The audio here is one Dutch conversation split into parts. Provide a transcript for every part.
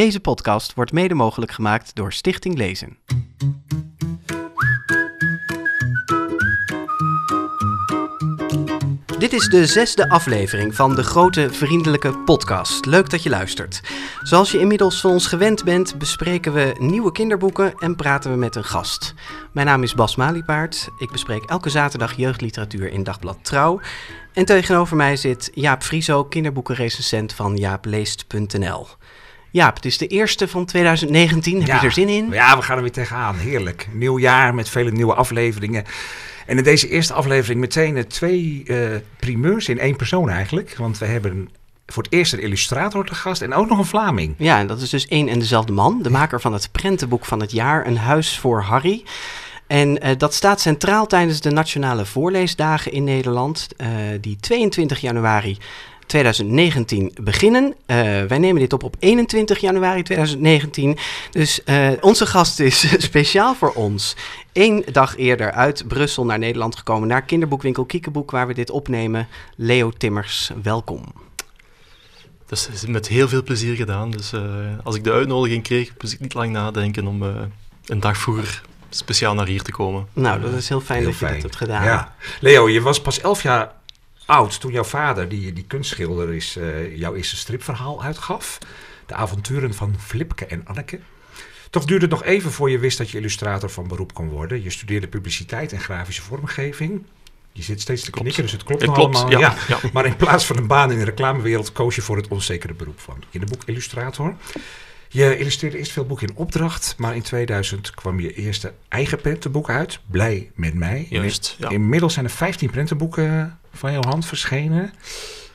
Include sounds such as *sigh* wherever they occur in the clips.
Deze podcast wordt mede mogelijk gemaakt door Stichting Lezen. Dit is de zesde aflevering van de Grote Vriendelijke Podcast. Leuk dat je luistert. Zoals je inmiddels van ons gewend bent, bespreken we nieuwe kinderboeken en praten we met een gast. Mijn naam is Bas Maliepaard. Ik bespreek elke zaterdag jeugdliteratuur in Dagblad Trouw. En tegenover mij zit Jaap Frieso, kinderboekenrecensent van jaapleest.nl. Jaap, het is de eerste van 2019. Heb je er zin in? Ja, we gaan er weer tegenaan. Heerlijk. Nieuw jaar met vele nieuwe afleveringen. En in deze eerste aflevering meteen eh, twee uh, primeurs in één persoon eigenlijk. Want we hebben voor het eerst een illustrator te gast en ook nog een Vlaming. Ja, en dat is dus één en dezelfde man. De maker van het prentenboek van het jaar, Een Huis voor Harry. En uh, dat staat centraal tijdens de Nationale Voorleesdagen in Nederland, uh, die 22 januari 2019 beginnen. Uh, wij nemen dit op op 21 januari 2019. Dus onze gast is *laughs* speciaal voor ons één dag eerder uit Brussel naar Nederland gekomen, naar kinderboekwinkel Kiekeboek, waar we dit opnemen. Leo Timmers, welkom. Dat is met heel veel plezier gedaan. Dus uh, als ik de uitnodiging kreeg, moest ik niet lang nadenken om uh, een dag vroeger speciaal naar hier te komen. Nou, dat is heel fijn heel dat fijn. je dat hebt gedaan. Ja. Leo, je was pas elf jaar oud toen jouw vader, die, die kunstschilder is, uh, jouw eerste stripverhaal uitgaf. De avonturen van Flipke en Anneke. Toch duurde het nog even voor je wist dat je illustrator van beroep kon worden. Je studeerde publiciteit en grafische vormgeving. Je zit steeds te knikken, dus het klopt, het klopt allemaal. Ja, ja. Maar in plaats van een baan in de reclamewereld koos je voor het onzekere beroep van kinderboek illustrator. Je illustreerde eerst veel boeken in opdracht, maar in 2000 kwam je eerste eigen prentenboek uit, Blij met mij. Juist, ja. Inmiddels zijn er 15 prentenboeken van jouw hand verschenen.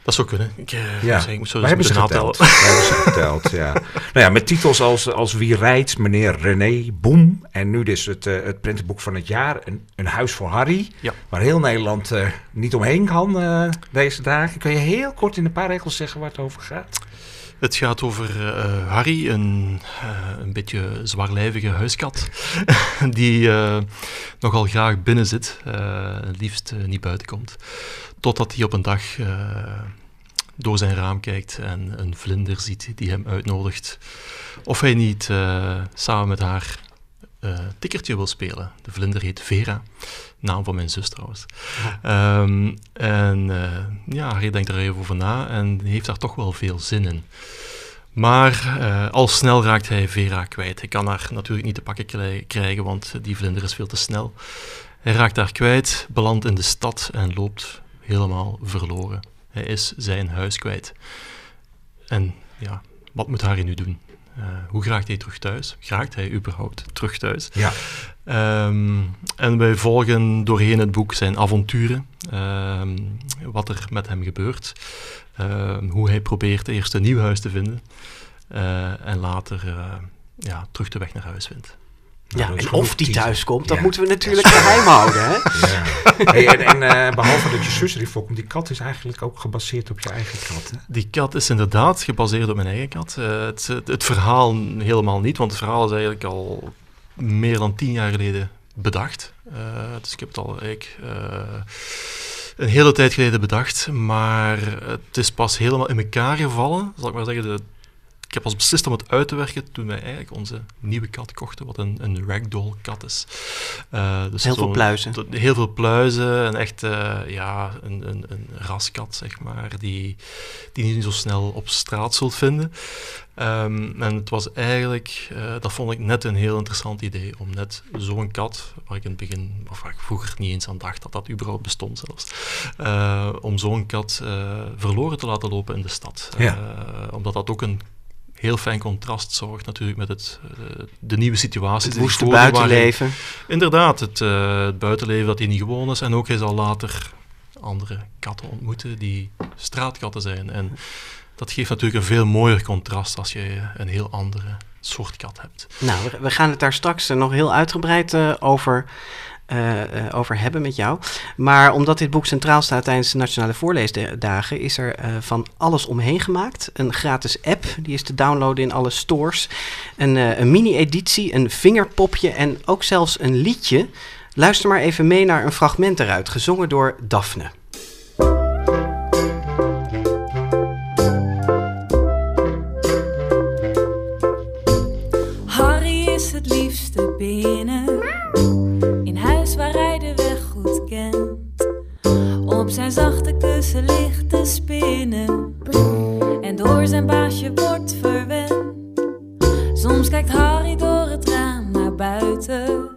Dat zou kunnen. Ik, uh, ja. ik moet zo we hebben ze geteld. we hebben ze geteld, ja. *laughs* Nou ja, met titels als, als Wie rijdt, meneer René, Boem. En nu dus het, uh, het prentenboek van het jaar, Een, een Huis voor Harry. Ja. Waar heel Nederland uh, niet omheen kan deze dagen. Kun je heel kort in een paar regels zeggen waar het over gaat? Het gaat over uh, Harry, een, uh, een beetje zwaarlijvige huiskat, *laughs* die uh, nogal graag binnen zit, liefst niet buiten komt. Totdat hij op een dag door zijn raam kijkt en een vlinder ziet die hem uitnodigt of hij niet samen met haar tikkertje wil spelen. De vlinder heet Vera, naam van mijn zus trouwens. Um, en uh, ja, Harry denkt er even over na en heeft daar toch wel veel zin in. Maar uh, al snel raakt hij Vera kwijt. Hij kan haar natuurlijk niet te pakken krijgen, want die vlinder is veel te snel. Hij raakt haar kwijt, belandt in de stad en loopt helemaal verloren. Hij is zijn huis kwijt. En ja, wat moet Harry nu doen? Uh, hoe graagt hij terug thuis? Graagt hij überhaupt terug thuis? Ja. Um, en wij volgen doorheen het boek zijn avonturen, um, wat er met hem gebeurt, um, hoe hij probeert eerst een nieuw huis te vinden uh, en later uh, ja, terug de weg naar huis vindt. Ja, en of die thuis komt, dat moeten we natuurlijk geheim houden. Hè? Ja. Hey, en, en uh, behalve dat je zus erin voorkomt, die kat is eigenlijk ook gebaseerd op je eigen kat. Hè? Die kat is inderdaad gebaseerd op mijn eigen kat. Uh, het, het, het, verhaal helemaal niet, want het verhaal is eigenlijk al meer dan tien jaar geleden bedacht. Uh, dus ik heb het al eigenlijk een hele tijd geleden bedacht, maar het is pas helemaal in elkaar gevallen, zal ik maar zeggen. De, ik heb pas beslist om het uit te werken toen wij eigenlijk onze nieuwe kat kochten, wat een, een ragdoll kat is. Uh, dus heel veel pluizen. Heel veel pluizen en echt uh, ja, een, een, een, raskat, zeg maar, die, die niet zo snel op straat zult vinden. Um, en het was eigenlijk, uh, dat vond ik net een heel interessant idee, om net zo'n kat, waar ik in het begin, of waar ik vroeger niet eens aan dacht dat dat überhaupt bestond zelfs, om zo'n kat verloren te laten lopen in de stad. Ja. omdat dat ook een heel fijn contrast zorgt natuurlijk met het, uh, de nieuwe situatie. Het woeste buitenleven. inderdaad, het, uh, het, buitenleven dat hij niet gewoon is. En ook hij zal later andere katten ontmoeten die straatkatten zijn. En dat geeft natuurlijk een veel mooier contrast als je een heel andere soort kat hebt. Nou, we gaan het daar straks nog heel uitgebreid uh, over over hebben met jou. Maar omdat dit boek centraal staat tijdens de Nationale Voorleesdagen, is er uh, van alles omheen gemaakt. Een gratis app, die is te downloaden in alle stores. Een, een mini-editie, een vingerpopje en ook zelfs een liedje. Luister maar even mee naar een fragment eruit, gezongen door Daphne. moesten binnen. Zijn zachte kussen ligt te spinnen. En door zijn baasje wordt verwend. Soms kijkt Harry door het raam naar buiten.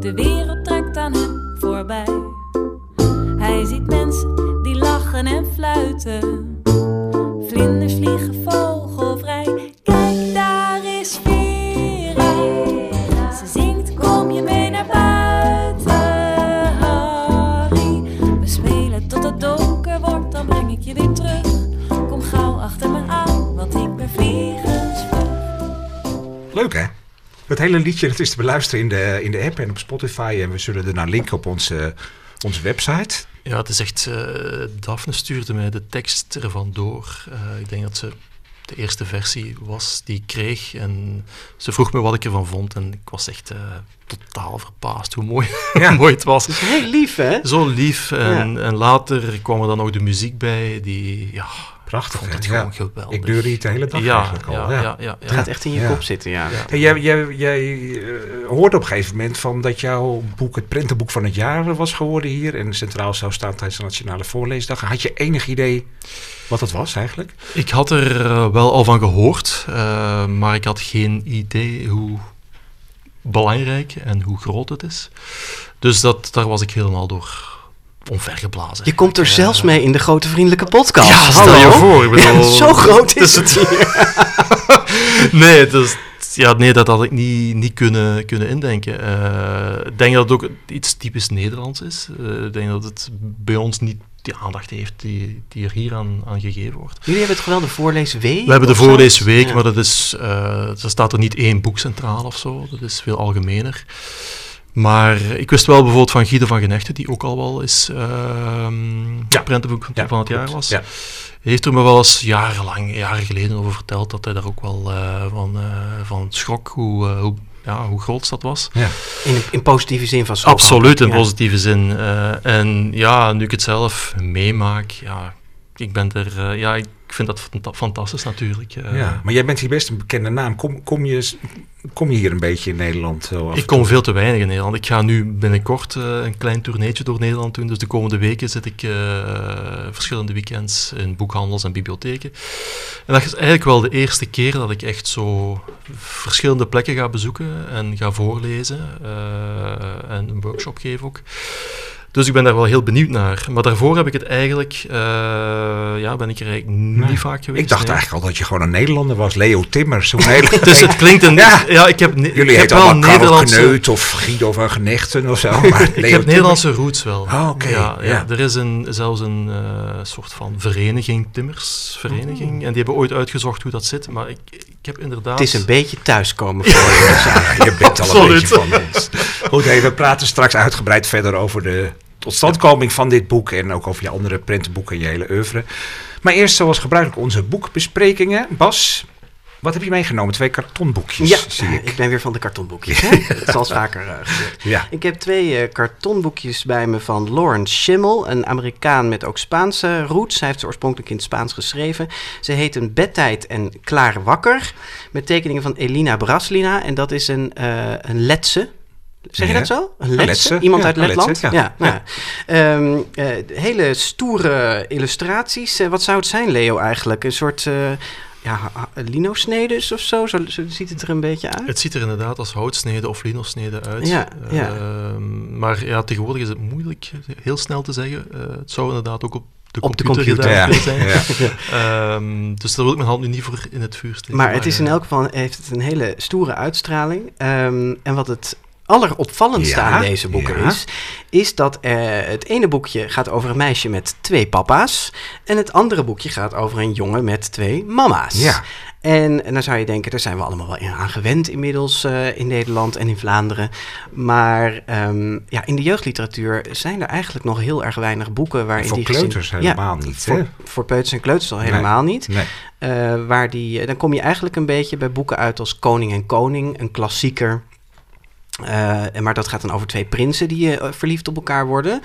De wereld trekt aan hem voorbij. Hij ziet mensen die lachen en fluiten. Vlinders vliegen vogelvrij. Leuk hè? Het hele liedje dat is te beluisteren in de, in de app en op Spotify. En we zullen er naar linken op onze, onze website. Ja, het is echt... eh Daphne stuurde mij de tekst ervan door. Eh, ik denk dat ze de eerste versie was die ik kreeg. En ze vroeg me wat ik ervan vond. En ik was echt eh, totaal verbaasd hoe mooi, *laughs* Ja. hoe mooi het was. Het is heel lief, hè? Zo lief. En, en later kwam er dan nog de muziek bij. Die, ja, ik Prachtig vond hè? het Ja. gewoon geweldig. Ik neurde hier de hele dag ja, eigenlijk al. ja, ja, ja, ja. Het gaat echt in je Ja. kop zitten, ja. Ja. Hey, jij jij, jij eh, hoorde op een gegeven moment van dat jouw boek het prentenboek van het jaar was geworden hier. En centraal zou staan tijdens de Nationale Voorleesdag. Had je enig idee wat dat was eigenlijk? Ik had er eh, wel al van gehoord, eh, maar ik had geen idee hoe belangrijk en hoe groot het is. Dus dat, daar was ik helemaal door omvergeblazen. Je komt er zelfs mee in de grote vriendelijke podcast. Ja, stel Hallo? je voor. Ik bedoel, Ja, *laughs* zo groot is het het hier. *laughs* nee, dus, ja, nee, dat had ik niet, niet kunnen, kunnen indenken. Eh, ik denk dat het ook iets typisch Nederlands is. Eh, ik denk dat het bij ons niet die aandacht heeft die, die er hier aan, aan gegeven wordt. Jullie hebben het geweldig voorleesweek? We hebben de voorleesweek, Ja. maar dat is, eh, er staat er niet één boek centraal of zo. Dat is veel algemener. Maar ik wist wel bijvoorbeeld van Guido van Genechten, die ook al wel eens ehm Ja. prentenboek Ja, van het jaar was. Ja. Heeft er me wel eens jarenlang, jaren geleden over verteld dat hij daar ook wel eh, van, eh, van schrok hoe, eh, hoe, ja, hoe groot dat was. Ja. In, in positieve zin van schok. Absoluut, in positieve zin. En ja, nu ik het zelf meemaak, ja, ik ben er, ja, ik vind dat fanta- fantastisch natuurlijk. eh. ja. Maar jij bent hier best een bekende naam. Kom, kom, je, kom je hier een beetje in Nederland? zo en Ik kom veel te weinig in Nederland. Ik ga nu binnenkort eh, een klein tourneetje door Nederland doen. Dus de komende weken zit ik eh, verschillende weekends in boekhandels en bibliotheken. En dat is eigenlijk wel de eerste keer dat ik echt zo verschillende plekken ga bezoeken en ga voorlezen. eh, en een workshop geef ook. Dus ik ben daar wel heel benieuwd naar. Maar daarvoor heb ik het eigenlijk, eh, ja, ben ik er eigenlijk niet Nee. vaak geweest. Ik dacht nee. eigenlijk al dat je gewoon een Nederlander was. Leo Timmers. Hoe *laughs* Nederland. Dus het klinkt een... Ja. Ja, ik heb, ne- ik Jullie heb wel allemaal Karel Nederlandse... Kneut of Guido van Genechten of zo. *laughs* Maar Ik heb Nederlandse roots wel. Oh, oké, Ja, ja. ja. Er is een, zelfs een eh, soort van vereniging, Timmersvereniging. Oh. En die hebben ooit uitgezocht hoe dat zit. Maar ik, ik heb inderdaad... Het is een beetje thuiskomen voor *laughs* je. Ja, je bent al een beetje van ons. Goed, hey, we praten straks uitgebreid verder over de totstandkoming van dit boek en ook over je andere prentenboeken en je hele oeuvre. Maar eerst zoals gebruikelijk onze boekbesprekingen. Bas, wat heb je meegenomen? Twee kartonboekjes, Ja, zie ik. ik ben weer van de kartonboekjes. *laughs* Hè? Het is al vaker eh, gebeurd. Ja. Ik heb twee eh, kartonboekjes bij me van Lawrence Schimmel, een Amerikaan met ook Spaanse roots. Hij heeft ze oorspronkelijk in het Spaans geschreven. Ze heten Bedtijd en Klaar Wakker, met tekeningen van Elina Braslina. En dat is een, eh een Letse. Zeg je Ja. dat zo? Een Letse? Letse, Iemand ja, uit Letland? Letse, ja. nou ja. Ehm, eh, hele stoere illustraties. Eh, wat zou het zijn, Leo, eigenlijk? Een soort eh ja, lino-snedes of zo? zo? Zo ziet het er een beetje uit. Het ziet er inderdaad als houtsnede of linosnede uit. Ja, ja. Ehm, maar ja, tegenwoordig is het moeilijk heel snel te zeggen. Eh, het zou inderdaad ook op de Op de computer, computer, gedaan ja. kunnen zijn. Ja. *laughs* Ehm, dus daar wil ik mijn hand nu niet voor in het vuur steken. Maar het is in elk geval heeft het een hele stoere uitstraling. Ehm, en wat het alleropvallendste Ja, aan deze boeken ja. is, is dat eh, het ene boekje gaat over een meisje met twee papa's. En het andere boekje gaat over een jongen met twee mama's. Ja. En, en dan zou je denken, daar zijn we allemaal wel aan gewend inmiddels eh, in Nederland en in Vlaanderen. Maar ehm, ja, in de jeugdliteratuur zijn er eigenlijk nog heel erg weinig boeken waarin voor die gezin- kleuters helemaal niet. Hè? Voor, voor peuters en kleuters al helemaal niet. Nee. Eh, waar die, dan kom je eigenlijk een beetje bij boeken uit als Koning en Koning, een klassieker. Eh, maar dat gaat dan over twee prinsen die eh, verliefd op elkaar worden.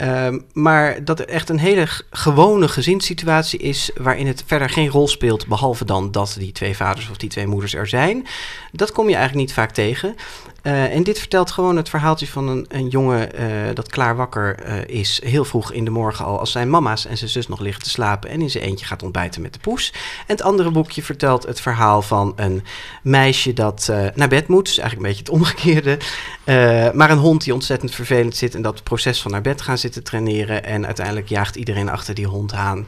Ehm, maar dat het echt een hele gewone gezinssituatie is waarin het verder geen rol speelt, behalve dan dat die twee vaders of die twee moeders er zijn. Dat kom je eigenlijk niet vaak tegen. Eh, en dit vertelt gewoon het verhaaltje van een, een jongen eh, dat klaar wakker eh, is, heel vroeg in de morgen al, als zijn mama's en zijn zus nog liggen te slapen en in zijn eentje gaat ontbijten met de poes. En het andere boekje vertelt het verhaal van een meisje dat naar bed moet, dus eigenlijk een beetje het omgekeerde. Maar een hond die ontzettend vervelend zit en dat het proces van naar bed gaan zitten traineren. En uiteindelijk jaagt iedereen achter die hond aan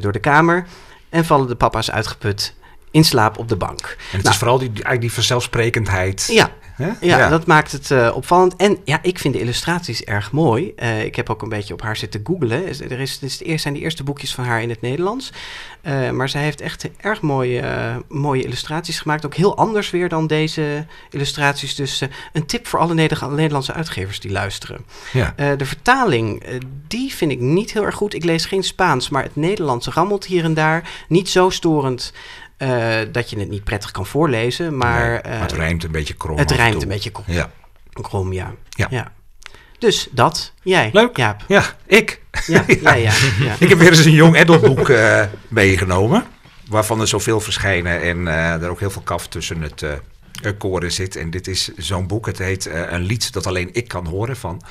door de kamer. En vallen de papa's uitgeput in slaap op de bank. En het Nou. is vooral die, eigenlijk die vanzelfsprekendheid. Ja, Hè? ja, dat maakt het eh, opvallend. En ja, ik vind de illustraties erg mooi. Eh, ik heb ook een beetje op haar zitten googlen. Er is, dit eerste, zijn de eerste boekjes van haar in het Nederlands. Eh, maar zij heeft echt erg mooie, mooie illustraties gemaakt. Ook heel anders weer dan deze illustraties. Dus een tip voor alle Neder- Nederlandse uitgevers die luisteren. Ja. De vertaling, die vind ik niet heel erg goed. Ik lees geen Spaans, maar het Nederlands rammelt hier en daar. Niet zo storend eh, dat je het niet prettig kan voorlezen. Maar, Nee, eh, het rijmt een beetje krom. het rijmt toe. een beetje krom, Ja. krom ja. Ja. Dus dat, jij. Leuk. Jaap. ja, ik. Ja, *laughs* ja, ja. ja. Ik heb weer eens een jong adultboek eh meegenomen. Waarvan er zoveel verschijnen en eh, er ook heel veel kaf tussen het eh eh, koren zit. En dit is zo'n boek. Het heet eh, Een lied dat alleen ik kan horen van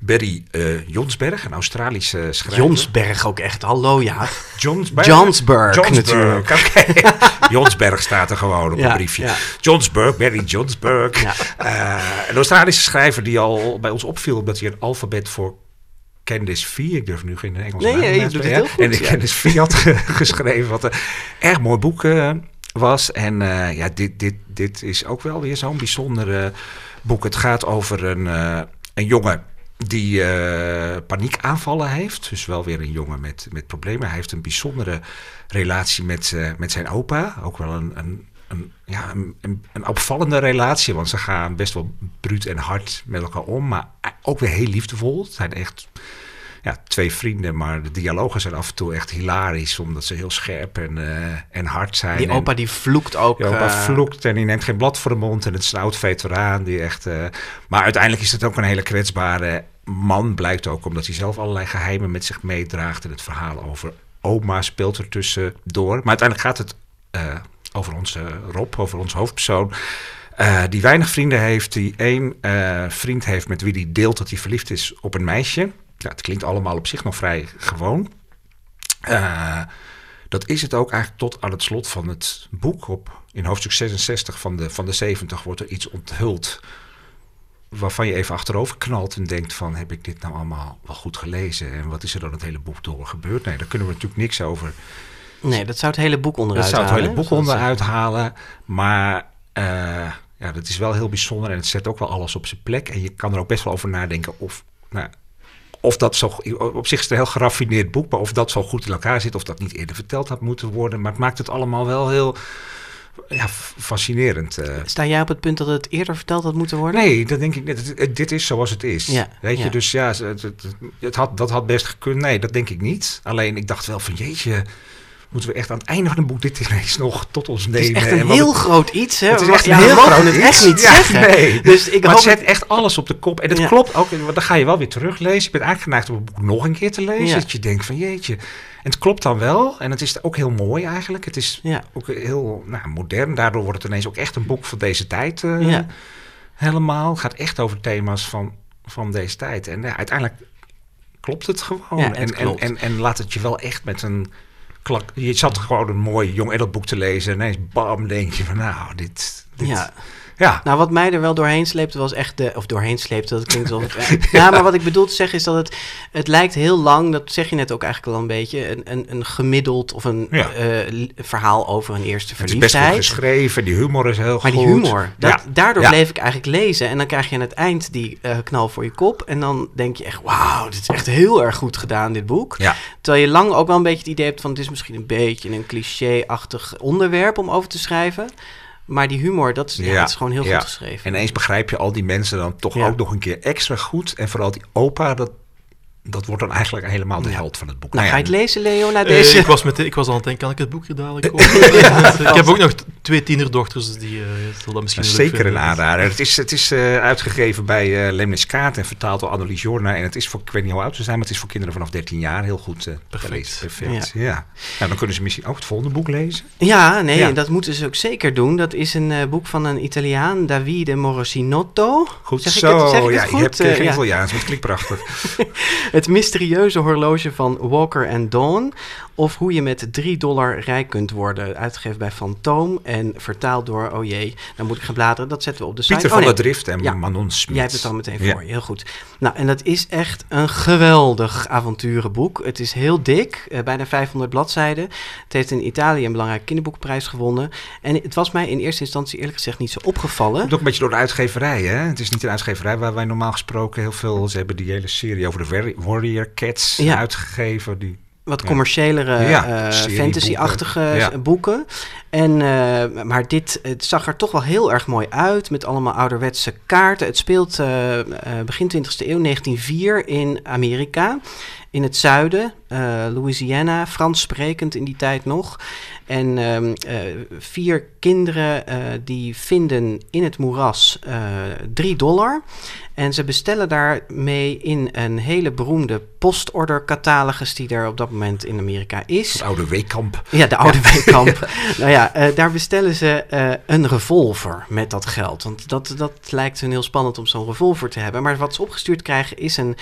Barry eh, Jonsberg, een Australische schrijver. Jonsberg ook echt, hallo ja. *laughs* Jonsberg? Johnsburg, Johnsburg, oké. *laughs* Jonsberg staat er gewoon op Ja, een briefje. ja. Johnsburg, Barry Johnsburg. Ja. Eh, een Australische schrijver die al bij ons opviel... omdat hij een alfabet voor Candice V... ik durf nu geen Engels Nee, naam te En de. Candice had ge- *laughs* geschreven... wat een erg mooi boek was. En eh, ja, dit, dit, dit is ook wel weer zo'n bijzonder boek. Het gaat over een, eh, een jongen die eh, paniekaanvallen heeft. Dus wel weer een jongen met, met problemen. Hij heeft een bijzondere relatie met, met zijn opa. Ook wel een, een, een, ja, een, een opvallende relatie. Want ze gaan best wel bruut en hard met elkaar om. Maar ook weer heel liefdevol. Het zijn echt ja, twee vrienden. Maar de dialogen zijn af en toe echt hilarisch. Omdat ze heel scherp en, eh, en hard zijn. Die En- opa die vloekt ook. ja, opa eh, vloekt en die neemt geen blad voor de mond. En het is een oud veteraan die echt... eh, maar uiteindelijk is het ook een hele kwetsbare man. Blijkt ook omdat hij zelf allerlei geheimen met zich meedraagt. En het verhaal over oma speelt er tussendoor. Maar uiteindelijk gaat het over onze Rob, over onze hoofdpersoon. die weinig vrienden heeft. Die één vriend heeft met wie hij deelt dat hij verliefd is op een meisje. Ja, het klinkt allemaal op zich nog vrij gewoon. Eh, dat is het ook eigenlijk tot aan het slot van het boek. Op, in hoofdstuk 66 van de, van de 70 wordt er iets onthuld. Waarvan je even achterover knalt en denkt van... heb ik dit nou allemaal wel goed gelezen? En wat is er dan het hele boek door gebeurd? Nee, daar kunnen we natuurlijk niks over. Nee, dat zou het hele boek onderuit Dat zou het hele halen, boek onderuit halen. Maar eh, ja, dat is wel heel bijzonder. En het zet ook wel alles op zijn plek. En je kan er ook best wel over nadenken of... Nou, of dat zo, op zich is het een heel geraffineerd boek, maar of dat zo goed in elkaar zit, of dat niet eerder verteld had moeten worden. Maar het maakt het allemaal wel heel ja, fascinerend. eh. Sta jij op het punt dat het eerder verteld had moeten worden? Nee, dat denk ik niet. Dit is zoals het is. Ja, Weet je, dus ja, het- het had, dat had best gekund. Nee, dat denk ik niet. Alleen ik dacht wel van jeetje, moeten we echt aan het einde van het boek dit ineens nog tot ons Het nemen? is echt En een heel het- groot iets, hè? het is echt een ja, heel groot het iets. echt niet Ja, zeggen. nee. Dus ik maar hoop het zet echt alles op de kop. En het Ja. klopt ook. Want dan ga je wel weer teruglezen. Je bent eigenlijk geneigd om het boek nog een keer te lezen. Dat je denkt van jeetje. En het klopt dan wel. En het is ook heel mooi eigenlijk. Het is ook heel nou, modern. Daardoor wordt het ineens ook echt een boek van deze tijd. eh. Helemaal. Het gaat echt over thema's van, van deze tijd. En ja, uiteindelijk klopt het gewoon. Ja, het en, klopt. En, en, en laat het je wel echt met een klak... Je zat gewoon een mooi jong edelboek te lezen. En ineens bam, denk je van nou, dit... dit Ja. Ja. Nou, wat mij er wel doorheen sleepte was echt de... Of doorheen sleepte, dat klinkt wel... *laughs* ja, maar wat ik bedoel te zeggen is dat het... Het lijkt heel lang, dat zeg je net ook eigenlijk al een beetje... Een, een, een gemiddeld of een Ja. eh, verhaal over een eerste Het is best goed verliefdheid. geschreven. Die humor is heel Maar goed. die humor, dat, Ja. daardoor Ja. bleef ik eigenlijk lezen. En dan krijg je aan het eind die eh, knal voor je kop. En dan denk je echt, wauw, dit is echt heel erg goed gedaan, dit boek. Ja. Terwijl je lang ook wel een beetje het idee hebt van... het is misschien een beetje een cliché-achtig onderwerp om over te schrijven. Maar die humor, dat is, ja, Ja, het is gewoon heel ja. goed geschreven. En ineens begrijp je al die mensen dan toch Ja. ook nog een keer extra goed. En vooral die opa, dat, dat wordt dan eigenlijk helemaal de held van het boek. nou, Nou ga je het lezen, Leo, na Eh, deze... ik, was met, ik was aan het denken, kan ik het boekje dadelijk *laughs* kopen? ik heb ook nog twee tienerdochters, dus die uh, dat misschien Dat zeker een aanrader. Het is, het is eh, uitgegeven bij eh Lemnis Kaart en vertaald door Annelies Jorna. En het is voor, ik weet niet hoe oud ze zijn, maar het is voor kinderen vanaf 13 jaar heel goed eh, te Perfect. Perfect. Ja. Nou, dan kunnen ze misschien ook het volgende boek lezen. Ja, nee, Ja. dat moeten ze ook zeker doen. Dat is een eh, boek van een Italiaan, Davide Morosinotto. Goed Zeg ik zo. het- zeg ik het ja, goed? je hebt geen ja. Italiaans, maar het klinkt prachtig. *laughs* Het mysterieuze horloge van Walker and Dawn. Of hoe je met 3 dollar rijk kunt worden. Uitgegeven bij Fantoom en vertaald door, oh jee, dan moet ik gaan bladeren. Dat zetten we op de site. Pieter Oh, van nee. der Drift en Ja. Manon Smit. Jij hebt het al meteen voor je, heel goed. Nou, en dat is echt een geweldig avonturenboek. Het is heel dik, eh, bijna 500 bladzijden. Het heeft in Italië een belangrijke kinderboekprijs gewonnen. En het was mij in eerste instantie eerlijk gezegd niet zo opgevallen. Komt ook een beetje door de uitgeverij, hè? Het is niet een uitgeverij waar wij normaal gesproken heel veel... Ze hebben die hele serie over de Warri- Warrior Cats Ja. uitgegeven. Die, wat commerciëlere Ja, eh, fantasy-achtige Ja. s- boeken. En, eh, maar dit het zag er toch wel heel erg mooi uit met allemaal ouderwetse kaarten. Het speelt eh, eh, begin 20e eeuw, 1904 in Amerika. In het zuiden, eh, Louisiana, Frans sprekend in die tijd nog. En ehm, eh, vier kinderen eh, die vinden in het moeras eh 3 dollar. En ze bestellen daarmee in een hele beroemde postorder catalogus die er op dat moment in Amerika is. het oude Weekamp. Ja, de oude weekkamp. *laughs* nou ja, daar bestellen ze een revolver met dat geld. Want dat, dat lijkt hun heel spannend om zo'n revolver te hebben. Maar wat ze opgestuurd krijgen is een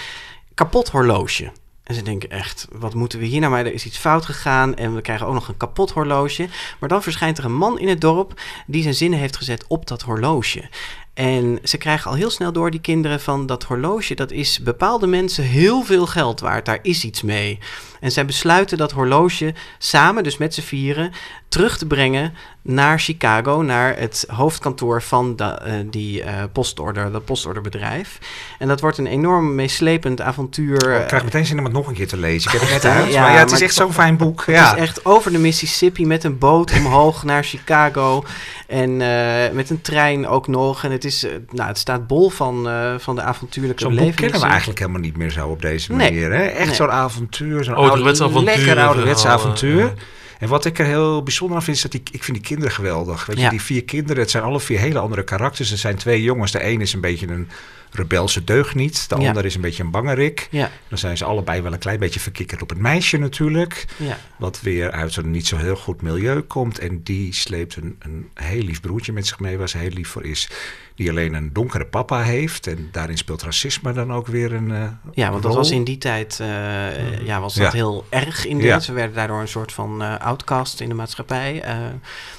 kapot horloge. En ze denken echt, wat moeten we hier nou? Maar er is iets fout gegaan en we krijgen ook nog een kapot horloge. Maar dan verschijnt er een man in het dorp die zijn zinnen heeft gezet op dat horloge. En ze krijgen al heel snel door, die kinderen, van dat horloge, dat is bepaalde mensen heel veel geld waard. Daar is iets mee. En zij besluiten dat horloge samen, dus met z'n vieren, terug te brengen naar Chicago, naar het hoofdkantoor van de, eh, die eh, postorder, dat postorderbedrijf. En dat wordt een enorm meeslepend avontuur. Oh, ik krijg meteen zin om het nog een keer te lezen. Ik heb het net *laughs* uit, Ja, maar ja, het is echt zo'n fijn boek. Het Ja. is echt over de Mississippi met een boot omhoog naar Chicago. En eh, met een trein ook nog. En het, is, nou, het staat bol van, eh, van de avontuurlijke Zo'n boek kennen we eigenlijk helemaal niet meer zo op deze Nee. manier. Hè? Echt Nee. zo'n avontuur, zo'n Ouderwets oude- avontuur, lekker ouderwets verhaal, avontuur. En wat ik er heel bijzonder aan vind, is dat die, ik vind die kinderen geweldig. Weet je, die vier kinderen, het zijn alle vier hele andere karakters. Er zijn twee jongens. De een is een beetje een rebelse deugniet. De Ja. ander is een beetje een bangerik. Ja, Dan zijn ze allebei wel een klein beetje verkikkerd op het meisje natuurlijk. ja. Wat weer uit een niet zo heel goed milieu komt. En die sleept een, een heel lief broertje met zich mee, waar ze heel lief voor is. Die alleen een donkere papa heeft. En daarin speelt racisme dan ook weer een. eh, ja, want dat rol. was in die tijd eh, ja, was dat Ja. heel erg in Ja. Ze werden daardoor een soort van eh, outcast in de maatschappij.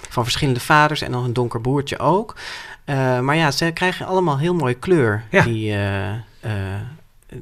van verschillende vaders en nog een donker broertje ook. Maar ja, ze krijgen allemaal heel mooie kleur. Ja. Die,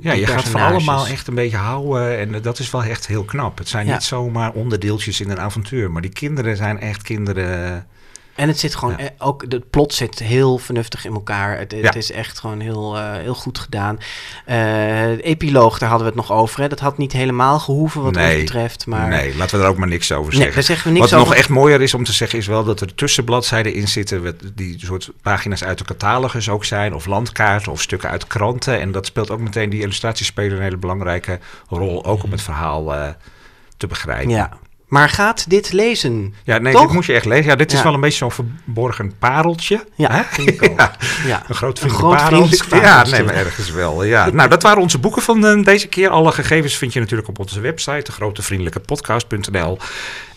Ja, je gaat van allemaal echt een beetje houden. En dat is wel echt heel knap. Het zijn Ja. niet zomaar onderdeeltjes in een avontuur. Maar die kinderen zijn echt kinderen. En het zit gewoon, Ja. eh, ook de plot zit heel vernuftig in elkaar. Het, het Ja. is echt gewoon heel, eh, heel goed gedaan. Eh, epiloog, daar hadden we het nog over. Hè. Dat had niet helemaal gehoeven wat Nee. ons betreft. Maar Nee, laten we er ook maar niks over zeggen. daar zeggen we niks Wat over. nog echt mooier is om te zeggen, is wel dat er tussenbladzijden in zitten. die soort pagina's uit de catalogus ook zijn. Of landkaarten of stukken uit kranten. En dat speelt ook meteen, die illustraties spelen een hele belangrijke rol. Ook om het verhaal te begrijpen. Ja. Maar gaat dit lezen? Ja, nee, Toch? dit moet je echt lezen. Ja, dit is Ja. wel een beetje zo'n verborgen pareltje. Ja, hè? vind ik ook. Ja, Ja. een groot Een vriendelijk groot pareltje. Ja, nee, maar ergens wel. Ja. nou, dat waren onze boeken van eh, deze keer. Alle gegevens vind je natuurlijk op onze website, degrotevriendelijkepodcast.nl.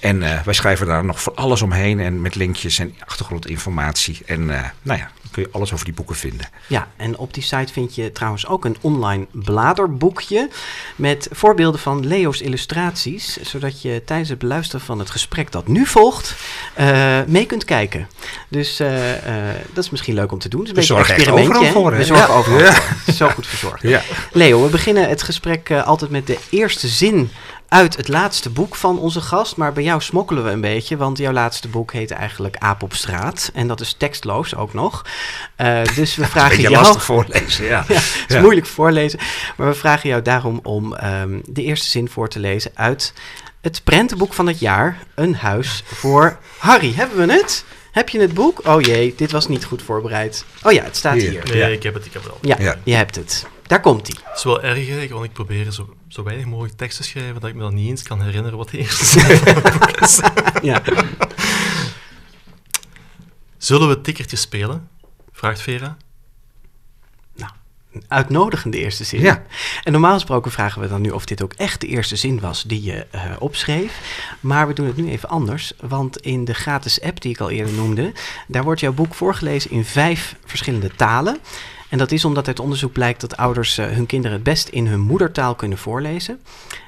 En eh, wij schrijven daar nog voor alles omheen en met linkjes en achtergrondinformatie. En eh, nou ja, kun je alles over die boeken vinden. Ja, en op die site vind je trouwens ook een online bladerboekje met voorbeelden van Leo's illustraties, zodat je tijdens het beluisteren van het gesprek dat nu volgt eh, mee kunt kijken. Dus eh, eh, dat is misschien leuk om te doen. Het is een We beetje een experimentje. voor, We zorgen Ja. overal Ja. voor. Zo goed verzorgd. Ja. Leo, we beginnen het gesprek altijd met de eerste zin uit het laatste boek van onze gast. Maar bij jou smokkelen we een beetje, want jouw laatste boek heet eigenlijk Aap op straat. En dat is tekstloos ook nog. Eh, dus we *laughs* vragen Beetje jou... lastig voorlezen, ja. *laughs* Ja, het is Ja. moeilijk voorlezen. Maar we vragen jou daarom om ehm, de eerste zin voor te lezen uit het prentenboek van het jaar. Een huis voor Harry. Hebben we het? Heb je het boek? Oh jee, dit was niet goed voorbereid. Oh ja, het staat Hier. hier. Nee, Ja. ik heb het, ik heb het al. Ja, Ja. je hebt het. Daar komt hij. Het is wel erg, want ik probeer zo, zo weinig mogelijk tekst te schrijven dat ik me dan niet eens kan herinneren wat de eerste *laughs* zin van het boek is. Ja. Zullen we het tikkertje spelen? Vraagt Vera. Nou, een uitnodigende eerste zin. Ja. En normaal gesproken vragen we dan nu of dit ook echt de eerste zin was die je eh, opschreef. Maar we doen het nu even anders. Want in de gratis app die ik al eerder noemde, daar wordt jouw boek voorgelezen in vijf verschillende talen. En dat is omdat uit onderzoek blijkt dat ouders eh, hun kinderen het best in hun moedertaal kunnen voorlezen.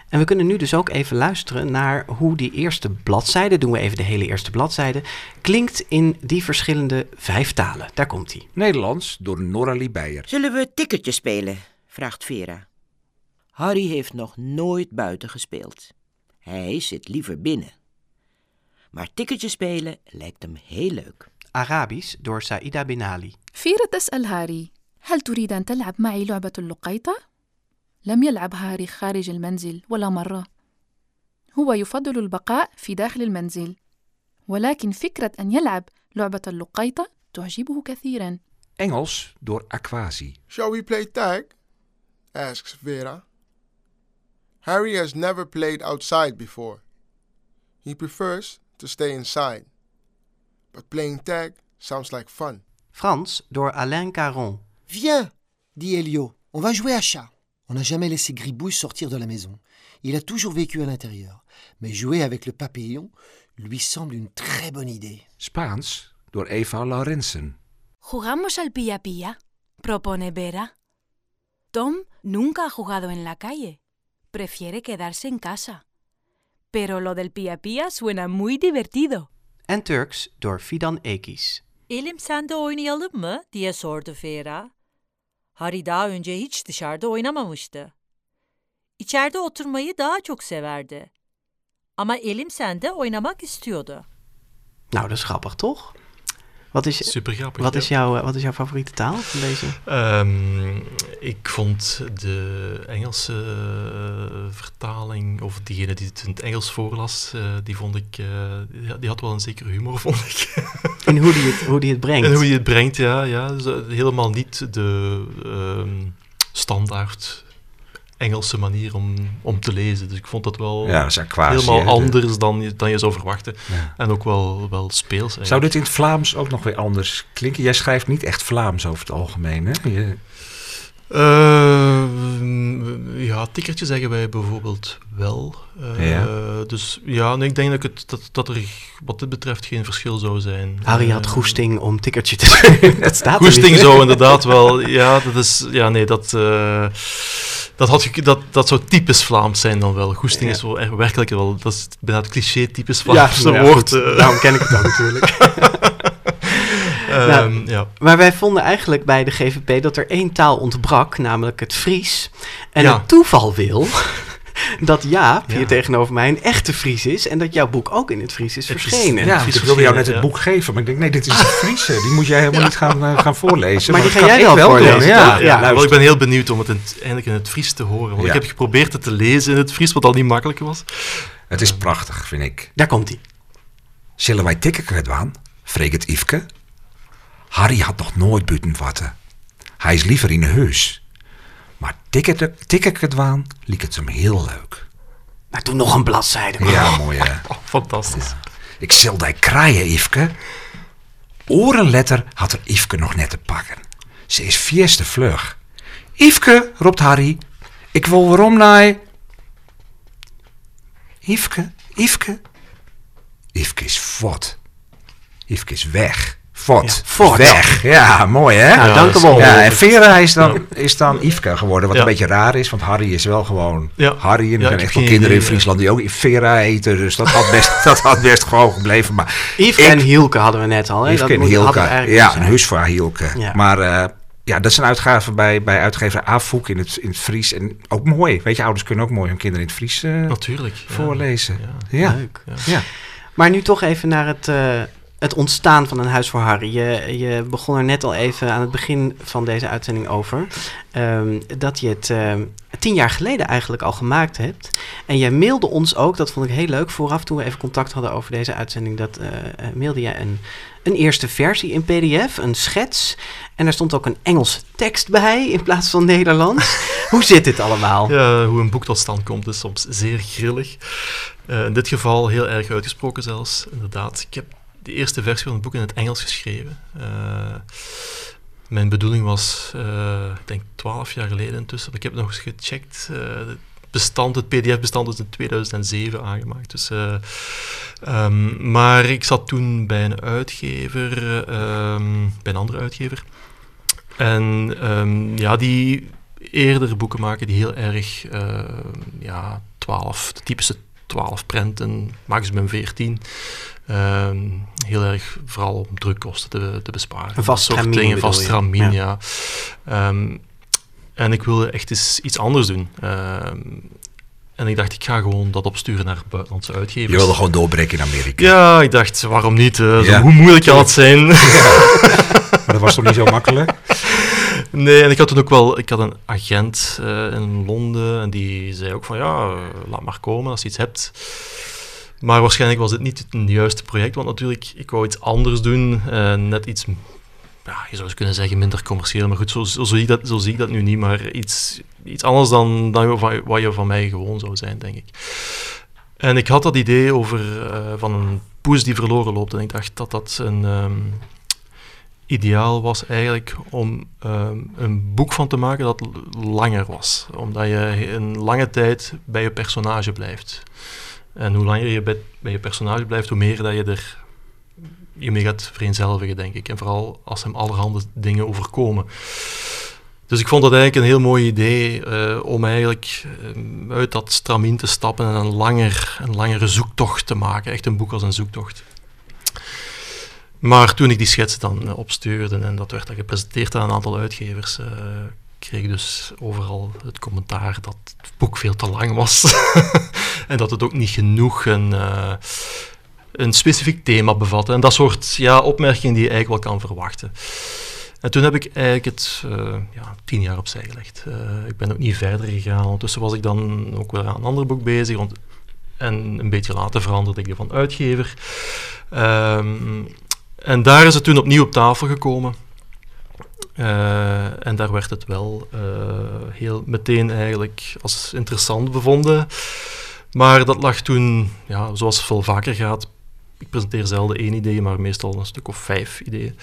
En we kunnen nu dus ook even luisteren naar hoe die eerste bladzijde, doen we even de hele eerste bladzijde, klinkt in die verschillende vijf talen. Daar komt hij. Nederlands door Noralie Beijer. Zullen we tikketjes spelen? vraagt Vera. Harry heeft nog nooit buiten gespeeld. Hij zit liever binnen. Maar tikketjes spelen lijkt hem heel leuk. Arabisch door Saida Benali. Firet es el هل تريد أن تلعب معي لعبة اللقيطة؟ لم يلعب هاري خارج المنزل ولا مرة هو يفضل البقاء في داخل المنزل ولكن فكرة أن يلعب لعبة اللقيطة تعجبه كثيرا Engels door Aquasi. Shall we play tag? asks Vera. Harry has never played outside before. He prefers to stay inside. But playing tag sounds like fun. Frans door Alain Caron. Viens, dit Elio, on va jouer à chat. On n'a jamais laissé Gribouille sortir de la maison. Il a toujours vécu à l'intérieur. Mais jouer avec le papillon lui semble une très bonne idée. Spaans door Eva Laurensen. ¿Jugamos al pilla pilla? propone Vera. Tom nunca ha jugado en la calle. Prefiere quedarse en casa. Pero lo del pilla pilla suena muy divertido. En Turks door Fidan Ekis. Elim sende oynayalım mı diye sordu Vera? Harry daha önce hiç dışarıda oynamamıştı. İçeride oturmayı daha çok severdi. Ama Elim sende oynamak istiyordu. Nou, dat is grappig, toch? Wat is, Super grappig. wat ja. is, jouw, eh, wat is jouw favoriete taal van deze? Ehm, ik vond de Engelse eh, vertaling, of diegene die het in het Engels voorlas, eh, die vond ik, die had wel een zekere humor, *laughs* vond ik. En hoe die het, hoe die het brengt. en hoe je het brengt, ja. ja dus, helemaal niet de ehm, standaard Engelse manier om, om te lezen. Dus ik vond dat wel Ja, dat helemaal hè, de- anders dan je, dan je zou verwachten. Ja. En ook wel, wel speels eigenlijk. Zou dit in het Vlaams ook nog weer anders klinken? Jij schrijft niet echt Vlaams over het algemeen, hè? Je- Eh, ja, tikkertje zeggen wij bijvoorbeeld wel. Eh, Ja. Dus ja, nee, ik denk dat, het, dat, dat er wat dit betreft geen verschil zou zijn. Harry had Eh, goesting om tikkertje te *laughs* staat er Goesting zou inderdaad wel. Ja, dat is. Ja, nee, dat. dat, had, dat, dat zou typisch Vlaams zijn dan wel. Goesting Ja. is wel echt werkelijk wel. Dat is bijna het cliché typisch Vlaams ja, woord. goed. Daarom ken ik het ook natuurlijk. *laughs* Ehm, Nou, ja. Maar wij vonden eigenlijk bij de GVP dat er één taal ontbrak, namelijk het Fries. En Ja. het toeval wil *laughs* dat Jaap, hier tegenover mij, een echte Fries is. En dat jouw boek ook in het Fries is Het is- verschenen. Ja, Fries ik wilde jou net het boek geven, maar ik denk, nee, dit is *laughs* het Friese. Die moet jij helemaal niet gaan, eh, gaan voorlezen. Maar die ga jij ik wel voorlezen, doen? Ja, Ja, Ja, ja, wel, ik ben heel benieuwd om het in eindelijk in het Fries te horen. Want Ja. ik heb geprobeerd het te lezen in het Fries, wat al niet makkelijk was. Het is prachtig, vind ik. Daar komt hij. Zullen wij tikken doen? Vreeg het Yveske. Harry had nog nooit buiten watten. Hij is liever in huis. Maar tikken tikken doen, liep het hem heel leuk. Nou, doe nog een bladzijde. Ja, mooi hè. *laughs* Oh, fantastisch. Ik zal die kraaien, Yveske. Orenletter had er Yveske nog net te pakken. Ze is vierste vlug. Yveske, roept Harry. Ik wil waarom naar... Yveske, Yveske. Yveske is fot. Yveske is weg. Fot. Ja, fot. Weg. Ja, mooi hè? Nou, dank u wel. Ja, en Vera is dan, is dan Yveske geworden, wat een beetje raar is, want Harry is wel gewoon Ja. Harry. En er zijn echt veel kinderen in Friesland die ook Vera heten, dus dat had best, *laughs* dat had best gewoon gebleven. Maar en Hielke hadden we net al. Hè? Yveske en Hielke, ja, een huis voor Hielke. Maar eh, ja, dat is een uitgave bij, bij uitgever Afhoek in het, in het Fries. En ook mooi, weet je, ouders kunnen ook mooi hun kinderen in het Fries eh, Natuurlijk. voorlezen. Ja. Ja. Leuk. Ja. Maar nu toch even naar het, eh, het ontstaan van een huis voor Harry. Je, je begon er net al even aan het begin van deze uitzending over. ehm, dat je het ehm, tien jaar geleden eigenlijk al gemaakt hebt. En jij mailde ons ook, dat vond ik heel leuk. Vooraf toen we even contact hadden over deze uitzending, dat eh, eh, mailde jij een, een eerste versie in PDF, een schets. En er stond ook een Engelse tekst bij in plaats van Nederlands. *laughs* Hoe zit dit allemaal? Ja, hoe een boek tot stand komt is soms zeer grillig. Eh, in dit geval heel erg uitgesproken zelfs, inderdaad. Ik heb de eerste versie van het boek in het Engels geschreven. Uh, mijn bedoeling was, uh, ik denk twaalf jaar geleden intussen, ik heb nog eens gecheckt. Het bestand, het PDF-bestand is in 2007 aangemaakt. Dus, um, maar ik zat toen bij een uitgever, um, bij een andere uitgever. En um, ja, die eerder boeken maken die heel erg, ja, 12, de typische 12 prenten, maximum 14. Ehm, heel erg vooral om drukkosten te, te besparen. Een vast tramien, vast tramien, ja. ja. Um, en ik wilde echt eens iets anders doen. Um, en ik dacht, ik ga gewoon dat opsturen naar buitenlandse uitgevers. Je wilde gewoon doorbreken in Amerika? Ja, ik dacht, waarom niet? Uh, ja. Hoe moeilijk kan het zijn? *laughs* maar dat was toch niet zo makkelijk? *laughs* Nee, en ik had toen ook wel... Ik had een agent uh, in Londen en die zei ook van, ja, laat maar komen als je iets hebt. Maar waarschijnlijk was het niet het juiste project, want natuurlijk, ik wou iets anders doen, uh, net iets, ja, je zou eens kunnen zeggen minder commercieel, maar goed, zo, zo, zie, ik dat, zo zie ik dat nu niet, maar iets, iets anders dan, dan wat je van mij gewoon zou zijn, denk ik. En ik had dat idee over van een poes die verloren loopt en ik dacht dat dat een um, ideaal was eigenlijk om um, een boek van te maken dat langer was, omdat je een lange tijd bij je personage blijft. En hoe langer je bij, bij je personage blijft, hoe meer dat je er je mee gaat vereenzelvigen, denk ik. En vooral als hem allerhande dingen overkomen. Dus ik vond dat eigenlijk een heel mooi idee uh, om eigenlijk uh, uit dat stramien te stappen en een, langer, een langere zoektocht te maken. Echt een boek als een zoektocht. Maar toen ik die schets dan uh, opstuurde en dat werd dan gepresenteerd aan een aantal uitgevers, kreeg dus overal het commentaar dat het boek veel te lang was. *laughs* en dat het ook niet genoeg een, uh, een specifiek thema bevatte. En dat soort ja, opmerkingen die je eigenlijk wel kan verwachten. En toen heb ik eigenlijk het ja, tien jaar opzij gelegd. Ik ben ook niet verder gegaan. Ondertussen was ik dan ook weer aan een ander boek bezig. En een beetje later veranderde ik die van uitgever. Um, en daar is het toen opnieuw op tafel gekomen. Uh, en daar werd het wel uh, heel meteen eigenlijk als interessant bevonden. Maar dat lag toen, ja, zoals het veel vaker gaat, ik presenteer zelden één idee, maar meestal een stuk of vijf ideeën.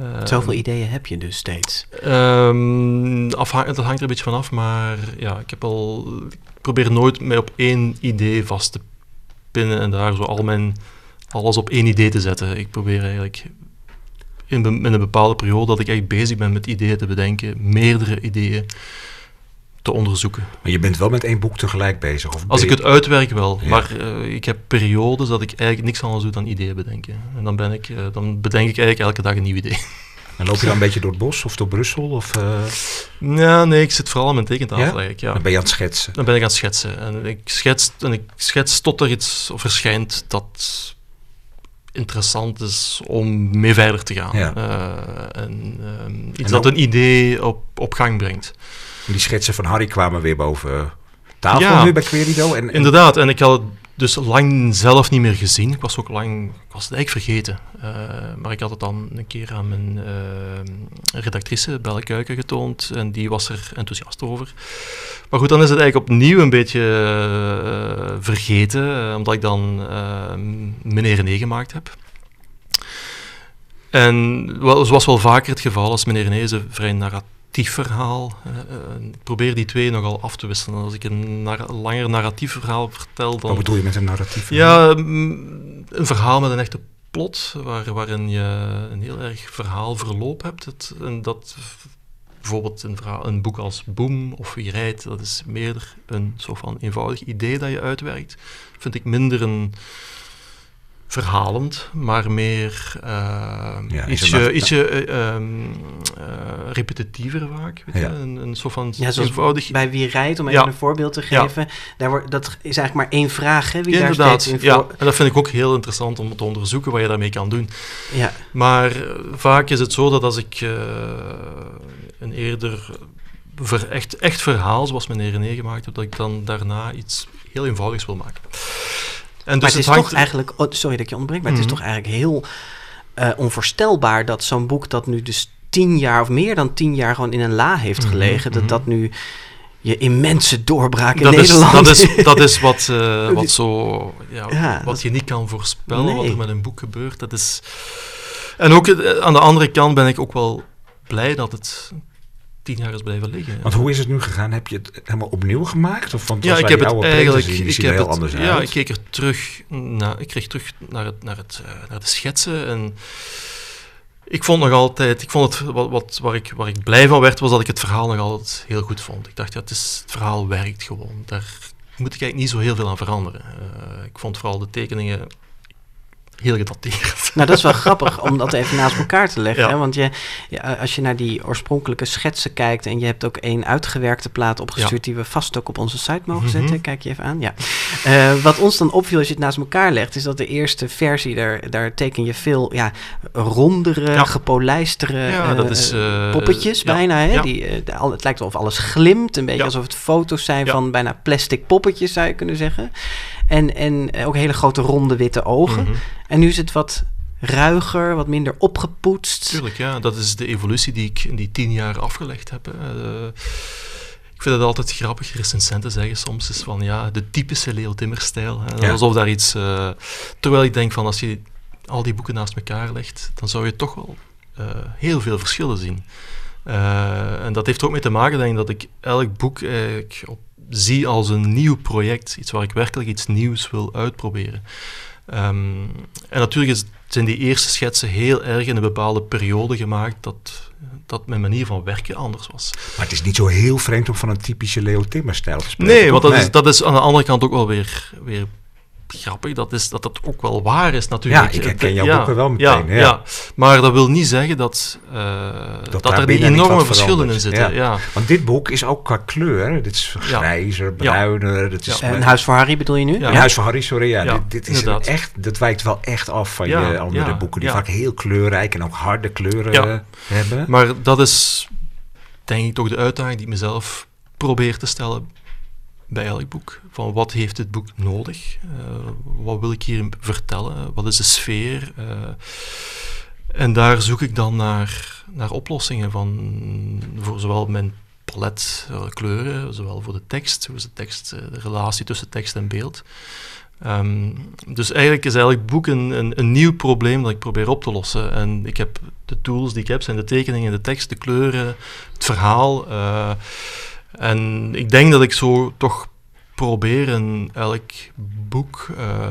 Uh, Zoveel ideeën heb je dus steeds? Um, dat hangt er een beetje vanaf, maar ja, ik, heb al, ik probeer nooit mij op één idee vast te pinnen en daar zo al mijn, alles op één idee te zetten. Ik probeer eigenlijk in, in, een bepaalde periode dat ik echt bezig ben met ideeën te bedenken, meerdere ideeën te onderzoeken. Maar je bent wel met één boek tegelijk bezig? Of Als ik het uitwerk wel, maar uh, ik heb periodes dat ik eigenlijk niks anders doe dan ideeën bedenken. En dan, ben ik, uh, dan bedenk ik eigenlijk elke dag een nieuw idee. *laughs* En loop je dan een beetje door het bos of door Brussel? Of, uh... Ja, nee, ik zit vooral aan mijn tekentafel ja? eigenlijk. Ja. Dan ben je aan het schetsen? Dan ben ik aan het schetsen. En ik schets, en ik schets tot er iets verschijnt dat interessant is om mee verder te gaan. Ja. Uh, en, um, iets en dat een idee op, op gang brengt. Die schetsen van Harry kwamen weer boven tafel ja, nu bij Querido. En, en, Inderdaad, en ik had het dus lang zelf niet meer gezien. Ik was ook lang, ik was het eigenlijk vergeten. Uh, maar ik had het dan een keer aan mijn uh, redactrice, Belle Kuiken, getoond. En die was er enthousiast over. Maar goed, dan is het eigenlijk opnieuw een beetje uh, vergeten. omdat ik dan meneer René gemaakt heb. En wel, zoals wel vaker het geval is, meneer René is een vrij narratief verhaal. Uh, ik probeer die twee nogal af te wisselen. Als ik een nar langer narratief verhaal vertel, dan... Wat bedoel je met een narratief verhaal? Ja, mm, een verhaal met een echte plot, waar, waarin je een heel erg verhaalverloop hebt. Het, en dat bijvoorbeeld een, verhaal, een boek als Boom of Wie rijdt, dat is meer een soort van eenvoudig idee dat je uitwerkt. Vind ik minder een verhalend, maar meer uh, ja, ietsje, ietsje uh, um, uh, repetitiever vaak. Weet ja. je? Een, een soort van ja, eenvoudig... Bij Wie rijdt, om even een voorbeeld te geven, daar wordt, dat is eigenlijk maar één vraag, hè, wie daar steeds in Ja, en dat vind ik ook heel interessant om te onderzoeken wat je daarmee kan doen. Ja. Maar vaak is het zo dat als ik een eerder ver, echt, echt verhaal, zoals meneer René gemaakt heb, dat ik dan daarna iets heel eenvoudigs wil maken. En dus maar het, is toch eigenlijk, oh, sorry dat je ontbreekt, maar het is mhm. toch eigenlijk heel uh, onvoorstelbaar dat zo'n boek dat nu dus tien jaar of meer dan tien jaar gewoon in een la heeft mhm, gelegen, dat mhm. dat nu je immense doorbraak in dat Nederland. Is, dat, is, dat is wat, uh, *laughs* wat, zo, ja, Ja, wat je niet kan voorspellen, wat er met een boek gebeurt. Dat is... En ook eh, aan de andere kant ben ik ook wel blij dat het tien jaar is blijven liggen. Want hoe is het nu gegaan? Heb je het helemaal opnieuw gemaakt? Of want Ja, ik heb het eigenlijk. zien, ik heb heel het, anders ja, uit. ik keek er terug naar, ik kreeg terug naar, het, naar, het, eh, naar de schetsen. En ik vond nog altijd, ik vond het, wat, wat, waar, ik, waar ik blij van werd, was dat ik het verhaal nog altijd heel goed vond. Ik dacht, ja, het, is, het verhaal werkt gewoon. Daar moet ik eigenlijk niet zo heel veel aan veranderen. Eh, ik vond vooral de tekeningen heel gedateerd. Nou, dat is wel grappig om dat even naast *laughs* elkaar te leggen. Ja. Hè? Want je, ja, als je naar die oorspronkelijke schetsen kijkt... en je hebt ook één uitgewerkte plaat opgestuurd... die we vast ook op onze site mogen Mhm. zetten. Kijk je even aan, ja. Eh, wat ons dan opviel als je het naast elkaar legt... is dat de eerste versie, daar, daar teken je veel ja, rondere, gepolijstere Ja, dat is, eh, poppetjes bijna. Hè? Die, de- al- het lijkt wel of alles glimt. Een beetje alsof het foto's zijn van bijna plastic poppetjes, zou je kunnen zeggen. En, en ook hele grote ronde witte ogen. Mhm. En nu is het wat ruiger, wat minder opgepoetst. Tuurlijk, ja. Dat is de evolutie die ik in die tien jaar afgelegd heb. hè. Eh, ik vind het altijd grappig, recensenten zeggen soms is van ja, de typische Leo Timmer-stijl. Ja. Alsof daar iets... eh, terwijl ik denk van als je al die boeken naast elkaar legt, dan zou je toch wel eh, heel veel verschillen zien. Eh, en dat heeft er ook mee te maken, denk ik, dat ik elk boek eigenlijk op, zie als een nieuw project. Iets waar ik werkelijk iets nieuws wil uitproberen. Ehm, en natuurlijk is, zijn die eerste schetsen heel erg in een bepaalde periode gemaakt dat, dat mijn manier van werken anders was. Maar het is niet zo heel vreemd om van een typische Leo Timmer-stijl te spreken. Nee, want dat? Is, dat is aan de andere kant ook wel weer, weer grappig. Dat, is, dat dat ook wel waar is natuurlijk. Ja, ik herken jouw ja, boeken wel meteen, Ja, ja. Maar dat wil niet zeggen dat, eh, dat, daar er die enorme verschillen in zitten. Ja. Ja. Want dit boek is ook qua kleur, dit is grijzer, bruiner. Dit is Ja. En Eh, Huis voor Harry bedoel je nu? Ja. Een Huis van Harry, sorry. Ja, Ja, dit, dit is een echt, dat wijkt wel echt af van Ja, je andere ja, boeken, die ja. vaak heel kleurrijk en ook harde kleuren Ja. hebben. Maar dat is denk ik toch de uitdaging die ik mezelf probeer te stellen bij elk boek. Van wat heeft dit boek nodig? Eh, wat wil ik hier vertellen? Wat is de sfeer? Eh, en daar zoek ik dan naar, naar oplossingen van, voor zowel mijn palet eh, kleuren, zowel voor de tekst, hoe is de tekst, de relatie tussen tekst en beeld. Ehm, dus eigenlijk is elk boek een, een, nieuw probleem dat ik probeer op te lossen. En ik heb de tools die ik heb, zijn de tekeningen, de tekst, de kleuren, het verhaal. En ik denk dat ik zo toch probeer in elk boek eh,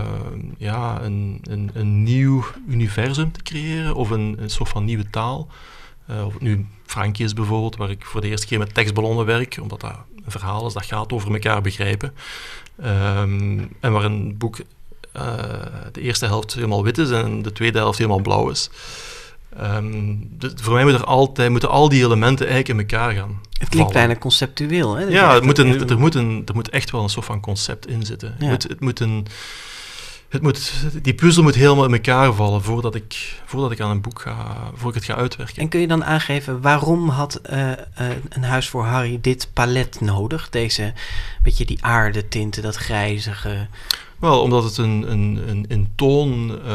ja, een, een, een nieuw universum te creëren of een, soort van nieuwe taal. Eh, of het nu Frankie is bijvoorbeeld, waar ik voor de eerste keer met tekstballonnen werk, omdat dat een verhaal is dat gaat over elkaar begrijpen. Ehm, en waar een boek eh, de eerste helft helemaal wit is en de tweede helft helemaal blauw is. Ehm, dus voor mij moet er altijd, moeten al die elementen eigenlijk in elkaar gaan. Het klinkt bijna conceptueel. Hè? Dat Ja, het moet een, er, moet een, er moet echt wel een soort van concept in zitten. Ja. Het, moet, het moet een, het moet, die puzzel moet helemaal in elkaar vallen voordat ik, voordat ik aan een boek ga, voor ik het ga uitwerken. En kun je dan aangeven waarom had eh, eh, een huis voor Harry dit palet nodig? Deze beetje die aardetinten, dat grijzige. Wel, omdat het een, een, een, een toon. eh,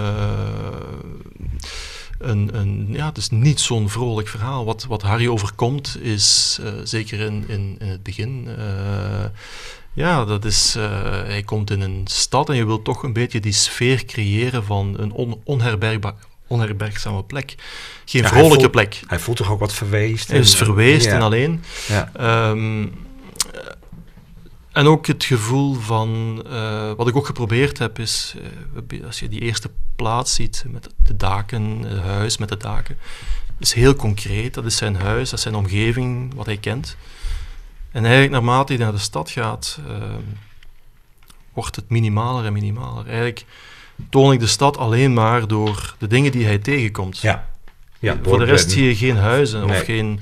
een, een, ja, het is niet zo'n vrolijk verhaal. Wat, wat Harry overkomt is, eh, zeker in, in, in het begin. eh, ja, dat is. eh, hij komt in een stad en je wilt toch een beetje die sfeer creëren van een on, onherbergba- onherbergzame plek. Geen Ja, hij vrolijke voelt- plek. Hij voelt toch ook wat verweest. Hij is en- verweest ja. en alleen. Ja. Ehm, eh, en ook het gevoel van, eh, wat ik ook geprobeerd heb, is, eh, als je die eerste plaats ziet met de daken, het huis met de daken, is heel concreet. Dat is zijn huis, dat is zijn omgeving, wat hij kent. En eigenlijk naarmate hij naar de stad gaat, ehm, wordt het minimaler en minimaler. Eigenlijk toon ik de stad alleen maar door de dingen die hij tegenkomt. Ja. Ja, Voor de rest zie je geen huizen Nee. of geen...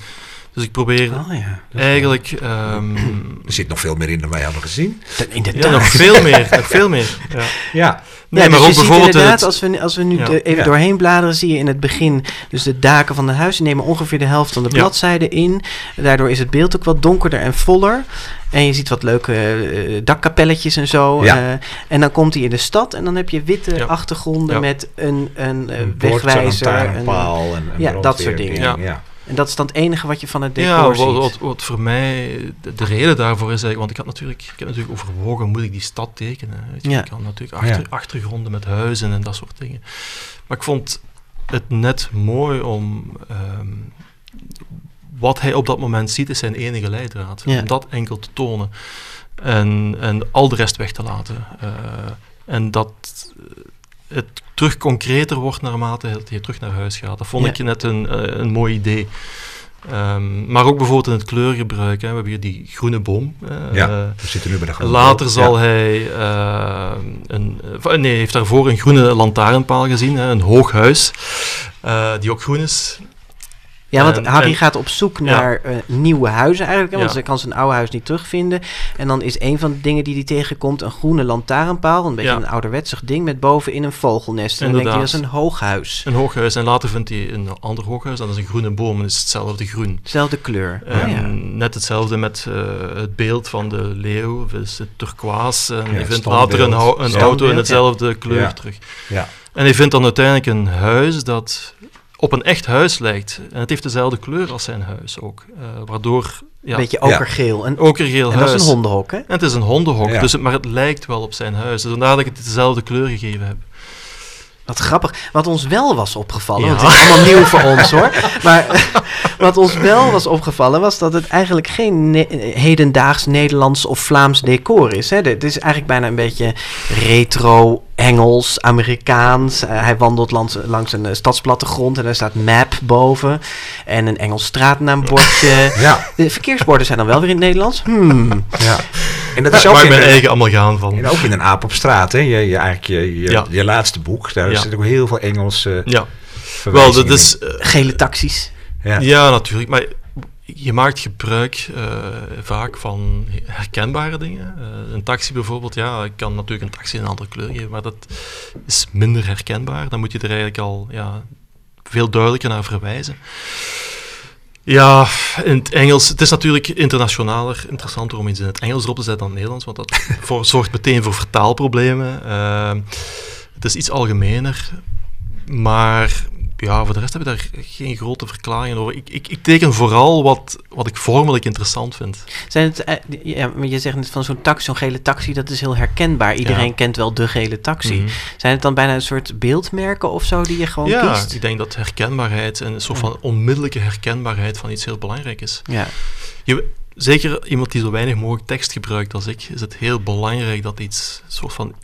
Dus ik probeer Oh ja. eigenlijk... ehm, *clears throat* Er zit nog veel meer in dan wij hadden gezien. Inderdaad. ja, nog veel meer. Nog veel meer. Ja. Ja. Nee, ja, maar dus ook je ziet bijvoorbeeld... inderdaad, het- als we, als we nu Ja. de- even Ja. doorheen bladeren, zie je in het begin dus de daken van de huizen nemen ongeveer de helft van de Ja. bladzijde in. Daardoor is het beeld ook wat donkerder en voller. En je ziet wat leuke eh, dakkapelletjes en zo. Ja. eh, en dan komt hij in de stad en dan heb je witte Ja. achtergronden Ja. met een, een, eh, Een wegwijzer. een- lantaarnpaal en, en ja, dat soort dingen. Ja. Ja. En dat is dan het enige wat je van het decor Ja, wat, ziet. wat, wat voor mij de, de reden daarvoor is eigenlijk, want ik had natuurlijk, ik heb natuurlijk overwogen, moet ik die stad tekenen? Weet je? Ja. Ik had natuurlijk achter, Ja. achtergronden met huizen en dat soort dingen. Maar ik vond het net mooi om ehm, wat hij op dat moment ziet, is zijn enige leidraad. Ja. Om dat enkel te tonen en, en al de rest weg te laten. Eh, en dat het terug concreter wordt naarmate je terug naar huis gaat. Dat vond Ja. ik net een, eh, een mooi idee. Ehm, maar ook bijvoorbeeld in het kleurgebruik. Hè. We hebben hier die groene boom. eh, Ja, we zitten nu bij de groene Later boom. zal Ja. hij eh, een, nee, heeft daarvoor een groene lantaarnpaal gezien, hè, een hoog huis, eh, die ook groen is. Ja, want En- Harry en- gaat op zoek Ja. naar eh, nieuwe huizen eigenlijk. Want Ja. hij kan zijn oude huis niet terugvinden. En dan is een van de dingen die hij tegenkomt een groene lantaarnpaal. Een beetje Ja. een ouderwetsig ding met bovenin een vogelnest. En dan denkt hij, dat is Inderdaad. een hoog huis. Een hoog huis. En later vindt hij een ander hoog huis, dat is een groene boom en is hetzelfde groen. Dezelfde kleur. En net hetzelfde met eh, het beeld van de leeuw, dus het turquoise. En Ja, hij het vindt later een, een auto in Ja. hetzelfde kleur Ja. terug. Ja. En hij vindt dan uiteindelijk een huis dat op een echt huis lijkt. En het heeft dezelfde kleur als zijn huis ook. eh, waardoor, ja, Een beetje okergeel. En, okergeel en huis. dat is een hondenhok, hè? En het is een hondenhok, Ja. dus het, maar het lijkt wel op zijn huis. Dus vandaar dat ik het dezelfde kleur gegeven heb. Wat grappig. Wat ons wel was opgevallen, Ja. want het is allemaal nieuw voor ons hoor. *laughs* Maar *laughs* wat ons wel was opgevallen was dat het eigenlijk geen ne- hedendaags Nederlands of Vlaams decor is. Hè. Het is eigenlijk bijna een beetje retro, Engels, Amerikaans. Eh, hij wandelt langs, langs een eh, stadsplattegrond en daar staat map boven. En een Engels straatnaambordje. *laughs* Ja, De verkeersborden zijn dan wel weer in het Nederlands. Hmm. ja. En dat is ook Waar ik in, mijn eigen allemaal gaan van. en ook in een aap op straat, hè? Je, je, eigenlijk je, je, Ja. je laatste boek. Daar Ja. zit ook heel veel Engelse Ja, wel, dat is... eh, Gele taxis. Ja, natuurlijk. Maar je maakt gebruik eh, vaak van herkenbare dingen. Eh, een taxi bijvoorbeeld, ja, ik kan natuurlijk een taxi een andere kleur geven, maar dat is minder herkenbaar. Dan moet je er eigenlijk al ja, veel duidelijker naar verwijzen. Ja, in het Engels, het is natuurlijk internationaler, interessanter om iets in het Engels erop te zetten dan in het Nederlands, want dat *laughs* voor, zorgt meteen voor vertaalproblemen. Eh, het is iets algemener, maar ja, voor de rest heb ik daar geen grote verklaringen over. Ik, ik, ik teken vooral wat, wat ik vormelijk interessant vind. Zijn het, eh, ja, maar je zegt net van zo'n taxi, zo'n gele taxi, dat is heel herkenbaar. Iedereen Ja. kent wel de gele taxi. Mhm. Zijn het dan bijna een soort beeldmerken of zo die je gewoon ja, kiest? ik denk dat herkenbaarheid en een soort van onmiddellijke herkenbaarheid van iets heel belangrijk is. Ja, Je, zeker iemand die zo weinig mogelijk tekst gebruikt als ik, is het heel belangrijk dat iets soort van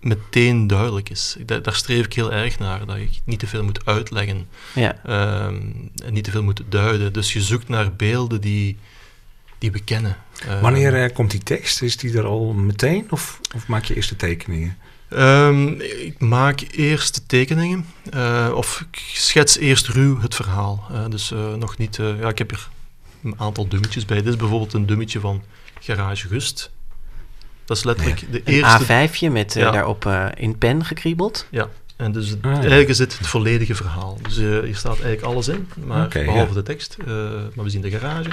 meteen duidelijk is. Daar, daar streef ik heel erg naar, dat ik niet te veel moet uitleggen ja. ehm, en niet te veel moet duiden. Dus je zoekt naar beelden die, die we kennen. Eh, Wanneer eh, komt die tekst? Is die er al meteen? Of, of maak je eerst de tekeningen? Ehm, ik maak eerst de tekeningen, eh, of ik schets eerst ruw het verhaal. Eh, dus eh, nog niet, eh, ja, ik heb hier een aantal dummetjes bij. Dit is bijvoorbeeld een dummetje van Garage Gust. Dat is letterlijk de Een eerste. A5'je met eh, daarop eh, in pen gekriebeld. Ja, en dus het- Ah, eigenlijk is dit het volledige verhaal. Dus eh, hier staat eigenlijk alles in, maar behalve de tekst. Maar we zien de garage.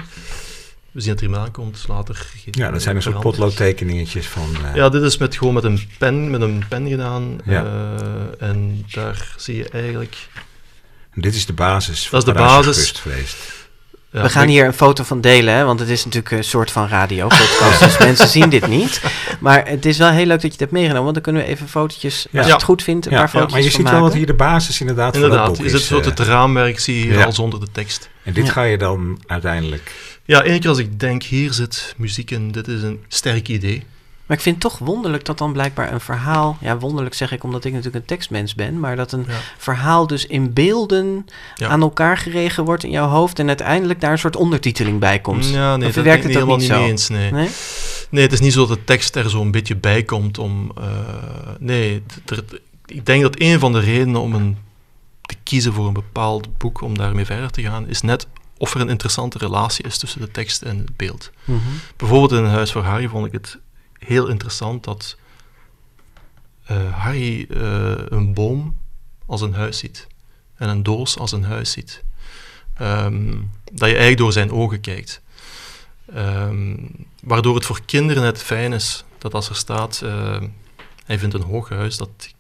We zien dat er iemand aankomt, later... Ja, dat zijn een soort potloodtekeningetjes van... Ja, dit is met, gewoon met een pen, met een pen gedaan. Ja. en daar zie je eigenlijk... Dit is de basis. Dat is de basis. Ja, We gaan ik- hier een foto van delen, hè, want het is natuurlijk een soort van radio podcast, dus *laughs* mensen zien dit niet. Maar het is wel heel leuk dat je het hebt meegenomen, want dan kunnen we even fotootjes, als je het goed vindt, een Ja, paar ja, fotootjes maar je van ziet wel dat maken. hier de basis inderdaad, van Inderdaad, dat boek is is. het soort eh, het raamwerk, zie je hier ja. al zonder de tekst. en dit Ja. ga je dan uiteindelijk... Ja, één keer als ik denk, hier zit muziek in, dit is een sterk idee. Maar ik vind het toch wonderlijk dat dan blijkbaar een verhaal, ja wonderlijk zeg ik omdat ik natuurlijk een tekstmens ben, maar dat een Ja. verhaal dus in beelden Ja. aan elkaar geregen wordt in jouw hoofd en uiteindelijk daar een soort ondertiteling bij komt. Ja, nee, Of dat werkt het helemaal niet niet zo? mee eens. Nee. Nee? nee, het is niet zo dat de tekst er zo'n beetje bij komt om... eh, nee, ik denk dat een van de redenen om een, te kiezen voor een bepaald boek, om daarmee verder te gaan, is net of er een interessante relatie is tussen de tekst en het beeld. Mhm. Bijvoorbeeld in Huis voor Harry vond ik het heel interessant dat eh, Harry eh, een boom als een huis ziet en een doos als een huis ziet. Ehm, dat je eigenlijk door zijn ogen kijkt. Ehm, waardoor het voor kinderen net fijn is dat als er staat, eh, hij vindt een hoog huis, dat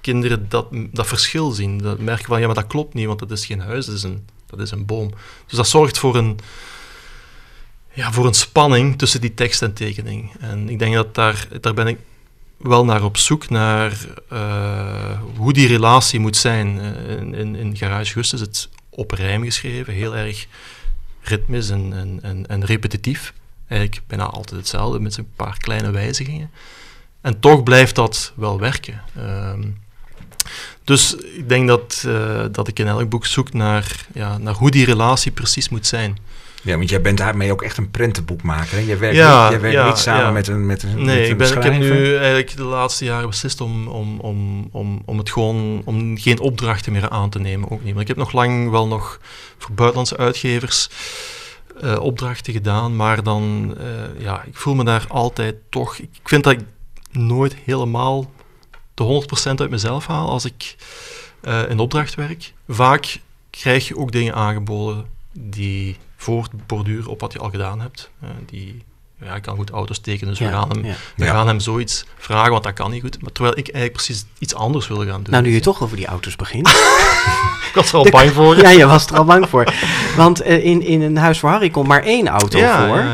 kinderen dat, dat verschil zien. Dat merken van, ja, maar dat klopt niet, want dat is geen huis, dat is een, dat is een boom. Dus dat zorgt voor een, ja, voor een spanning tussen die tekst en tekening. En ik denk dat daar, daar ben ik wel naar op zoek, naar uh, hoe die relatie moet zijn. Uh, in, in, in Garage Gust is het op rijm geschreven, heel erg ritmisch en, en, en, en repetitief. Eigenlijk bijna altijd hetzelfde, met een paar kleine wijzigingen. En toch blijft dat wel werken. Uh, dus ik denk dat, uh, dat ik in elk boek zoek naar, ja, naar hoe die relatie precies moet zijn. Ja, want jij bent daarmee ook echt een prentenboekmaker. Hè? Jij werkt, ja, niet, jij werkt ja, niet samen ja. met een met een Nee, met ik, ben, ik heb nu eigenlijk de laatste jaren beslist om, om, om, om, om het gewoon om geen opdrachten meer aan te nemen. Ook niet. Want ik heb nog lang wel nog voor buitenlandse uitgevers uh, opdrachten gedaan, maar dan, uh, ja, ik voel me daar altijd toch. Ik vind dat ik nooit helemaal de 100% uit mezelf haal als ik uh, in opdracht werk. Vaak krijg je ook dingen aangeboden die voortborduren op wat je al gedaan hebt. Uh, die, ja, ik kan goed auto's tekenen, dus ja, we, gaan hem, ja. we gaan hem zoiets vragen, want dat kan niet goed. Maar terwijl ik eigenlijk precies iets anders wil gaan doen. Nou, nu je toch over die auto's begint. *laughs* ik was er al bang voor. ja, je was er al bang voor. Want uh, in, in een huis voor Harry komt maar één auto voor.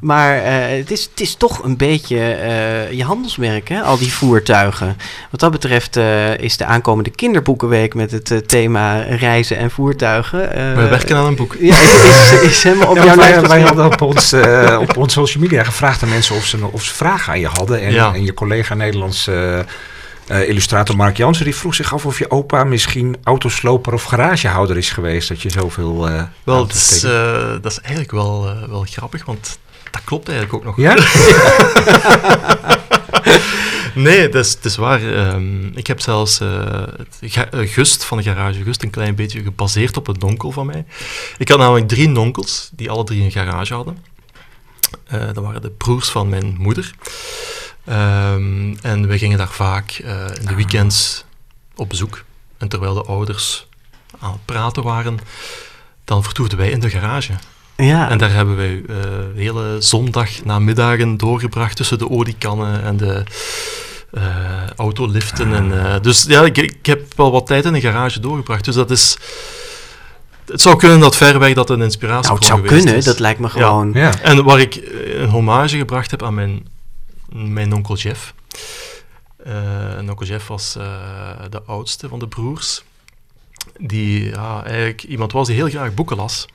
Maar uh, het, is, het is toch een beetje uh, je handelsmerk, hè? al die voertuigen. Wat dat betreft uh, is de aankomende kinderboekenweek met het thema reizen en voertuigen. We werken aan een boek. Ja, is, is, is helemaal op ja, jouw wij, wij hadden op ons, op ons social media gevraagd aan mensen of ze, of ze vragen aan je hadden. En, ja. en je collega Nederlands... Uh, illustrator Mark Jansen die vroeg zich af of je opa misschien autosloper of garagehouder is geweest. Dat je zoveel. Uh, wel, dat is, uh, dat is eigenlijk wel, wel grappig, want dat klopt eigenlijk ook nog. Ja? *laughs* nee, dat is, dat is waar. Um, ik heb zelfs uh, het Gust van de garage Gust een klein beetje gebaseerd op een nonkel van mij. Ik had namelijk drie nonkels die alle drie een garage hadden. Uh, dat waren de broers van mijn moeder. Um, en we gingen daar vaak uh, in de weekends op bezoek. En terwijl de ouders aan het praten waren, dan vertoefden wij in de garage. Ja. En daar hebben wij uh, de hele zondag namiddagen doorgebracht tussen de oliekannen en de uh, autoliften. En, uh, dus ja, ik, ik, heb wel wat tijd in de garage doorgebracht. Dus dat is... Het zou kunnen dat ver weg dat een inspiratie nou, het zou kunnen, is. dat lijkt me gewoon... Ja. ja. En waar ik een hommage gebracht heb aan mijn, mijn onkel Jeff. en onkel Jeff was de oudste van de broers. Die ja, eigenlijk iemand was die heel graag boeken las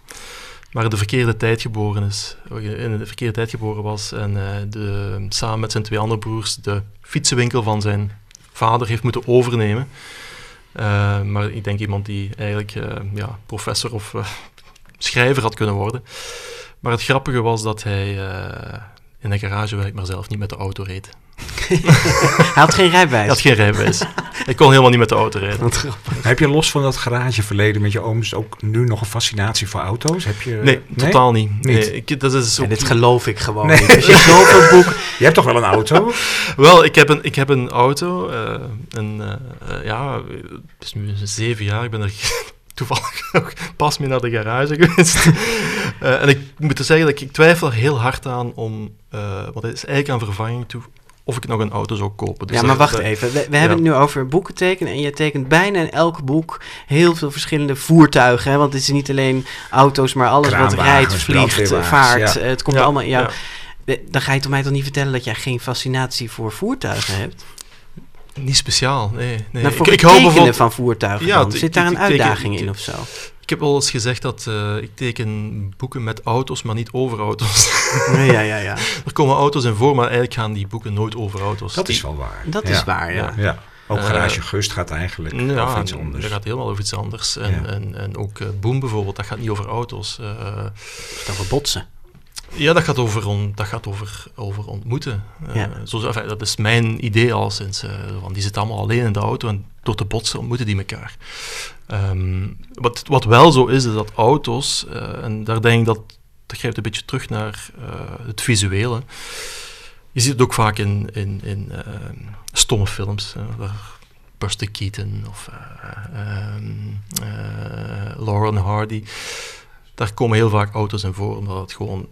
maar de verkeerde tijd geboren is. In de verkeerde tijd geboren was en uh, de, samen met zijn twee andere broers de fietsenwinkel van zijn vader heeft moeten overnemen. Uh, maar ik denk iemand die eigenlijk uh, ja, professor of *laughs* schrijver had kunnen worden. Maar het grappige was dat hij in een garage werkt, maar zelf niet met de auto reed. *laughs* hij had geen rijbewijs. Hij had geen rijbewijs. ik kon helemaal niet met de auto rijden. Heb je los van dat garageverleden met je ooms ook nu nog een fascinatie voor auto's? Heb je, nee, nee? totaal niet. niet. Nee, ik, dat is ja, dit geloof ik gewoon nee. niet. *laughs* Zoveel boek... Je hebt toch wel een auto? *laughs* wel, ik heb een, ik heb een auto. Uh, en, uh, ja, het is nu zeven jaar. Ik ben er toevallig ook pas mee naar de garage geweest. uh, en ik moet er zeggen dat ik, ik twijfel er heel hard aan om... want het is eigenlijk aan vervanging toe of ik nog een auto zou kopen. Dus ja, maar wacht even. We, we ja. hebben het nu over boeken tekenen. En je tekent bijna in elk boek heel veel verschillende voertuigen. Hè? Want het is niet alleen auto's, maar alles wat rijdt, vliegt, vaart. Ja. Het komt allemaal in jou. Dan ga je toch mij toch niet vertellen dat jij geen fascinatie voor voertuigen hebt? Niet speciaal, nee. nee. Nou, voor ik, ik hou bijvoorbeeld van voertuigen ja, Zit daar een uitdaging teken, in of zo? Ik heb al eens gezegd dat uh, ik teken boeken met auto's, maar niet over auto's. *laughs* ja, ja, ja. er komen auto's in voor, maar eigenlijk gaan die boeken nooit over auto's. Dat is wel waar. Dat is waar, ja. ja. Ook Garage uh, Gust gaat eigenlijk ja, over iets anders. Dat gaat helemaal over iets anders. En, ja. en, en ook uh, Boom bijvoorbeeld, dat gaat niet over auto's. Uh, dat over botsen. Ja, dat gaat over, on, dat gaat over, over ontmoeten. Ja. Zo, enfin, dat is mijn idee al sinds. want die zitten allemaal alleen in de auto en door te botsen ontmoeten die elkaar. Um, wat, wat wel zo is, is dat auto's, uh, en daar denk ik dat, dat grijpt een beetje terug naar uh, het visuele. Je ziet het ook vaak in, in, in uh, stomme films. Uh, Buster Keaton of um, Lauren Hardy. Daar komen heel vaak auto's in voor, omdat het gewoon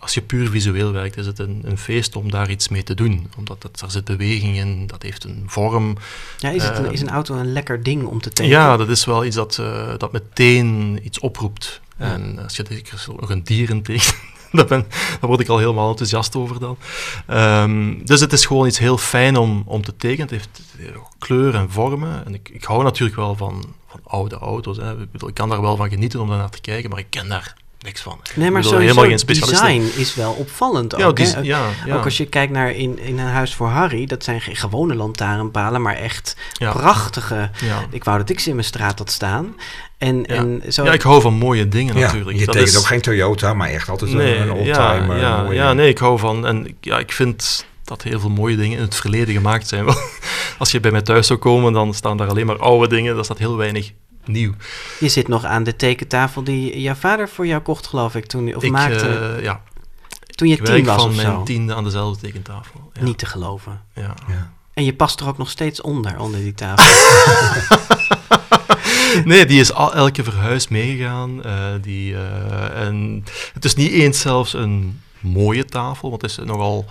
als je puur visueel werkt, is het een, een feest om daar iets mee te doen. Omdat het, er zit beweging in, dat heeft een vorm. Ja, is, het een, Eh, is een auto een lekker ding om te tekenen? Ja, dat is wel iets dat, eh, dat meteen iets oproept. En als je er nog een dier in tekent, *laughs* daar, ben, daar word ik al helemaal enthousiast over dan. Ehm, dus het is gewoon iets heel fijn om, om te tekenen. Het heeft kleur en vormen. En ik, ik hou natuurlijk wel van, van oude auto's. Hè. Ik, bedoel, ik kan daar wel van genieten om daar naar te kijken, maar ik ken daar niks van. Nee, maar bedoel, sowieso, helemaal geen design is wel opvallend Ja, ook. die- hè? ja, ja. Ook als je kijkt naar in, in een huis voor Harry, dat zijn geen gewone lantaarnpalen, maar echt Ja. prachtige. Ja. Ik wou dat ik ze in mijn straat had staan. En, Ja. en zo, ja, ik hou van mooie dingen Ja, natuurlijk. je Dat tekent is- ook geen Toyota, maar echt altijd Nee, een, oldtimer. ja, mooie- ja, nee, ik hou van. En ik- ja, ik vind dat heel veel mooie dingen in het verleden gemaakt zijn. *laughs* Als je bij mij thuis zou komen, dan staan daar alleen maar oude dingen. Daar staat heel weinig nieuw. Je zit nog aan de tekentafel die jouw vader voor jou kocht, geloof ik, toen, of ik, maakte eh, ja, toen je ik tien werk was van of mijn zo. tiende aan dezelfde tekentafel. Ja. Niet te geloven. Ja. Ja. En je past er ook nog steeds onder, onder die tafel. *laughs* *laughs* Nee, die is al elke verhuis meegegaan. eh, die, eh, en het is niet eens zelfs een mooie tafel, want het is nogal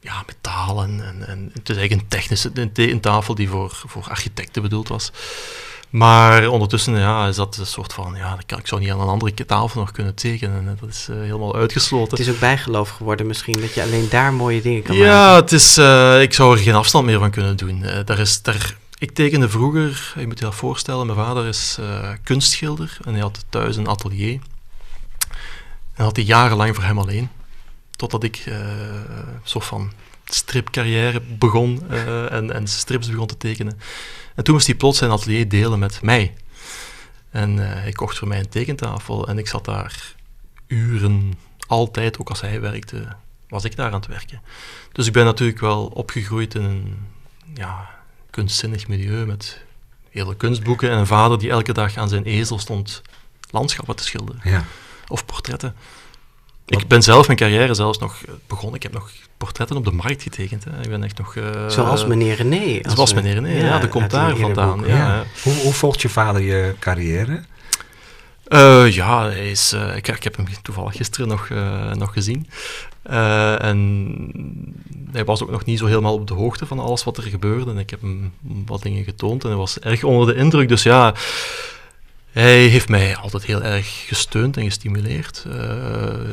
ja, metalen. En, en het is eigenlijk een technische een, een tafel die voor, voor architecten bedoeld was. Maar ondertussen ja, is dat een soort van, ja, dat kan, ik zou niet aan een andere tafel nog kunnen tekenen. Dat is eh, helemaal uitgesloten. het is ook bijgeloof geworden misschien, dat je alleen daar mooie dingen kan maken. Ja, het is, eh, ik zou er geen afstand meer van kunnen doen. Daar is, daar, ik tekende vroeger, je moet je dat voorstellen, mijn vader is eh, kunstschilder en hij had thuis een atelier. En had hij jarenlang voor hem alleen. Totdat ik een soort van stripcarrière begon eh, en, en strips begon te tekenen. En toen moest hij plots zijn atelier delen met mij. En eh, hij kocht voor mij een tekentafel en ik zat daar uren, altijd, ook als hij werkte, was ik daar aan het werken. Dus ik ben natuurlijk wel opgegroeid in een ja, kunstzinnig milieu met hele kunstboeken en een vader die elke dag aan zijn ezel stond landschappen te schilderen Ja. of portretten. Ik ben zelf mijn carrière zelfs nog eh, begonnen. Ik heb nog portretten op de markt getekend. Hè. Ik ben echt nog... eh, Zoals meneer René. als Zoals we- meneer René, ja, dat komt daar vandaan. boek. Ja, Ja. ja. Hoe, hoe volgt je vader je carrière? Eh, ja, hij is, ik, ik heb hem toevallig gisteren nog, eh, nog gezien. Eh, en hij was ook nog niet zo helemaal op de hoogte van alles wat er gebeurde. En ik heb hem wat dingen getoond en hij was erg onder de indruk. Dus ja, hij heeft mij altijd heel erg gesteund en gestimuleerd. Eh,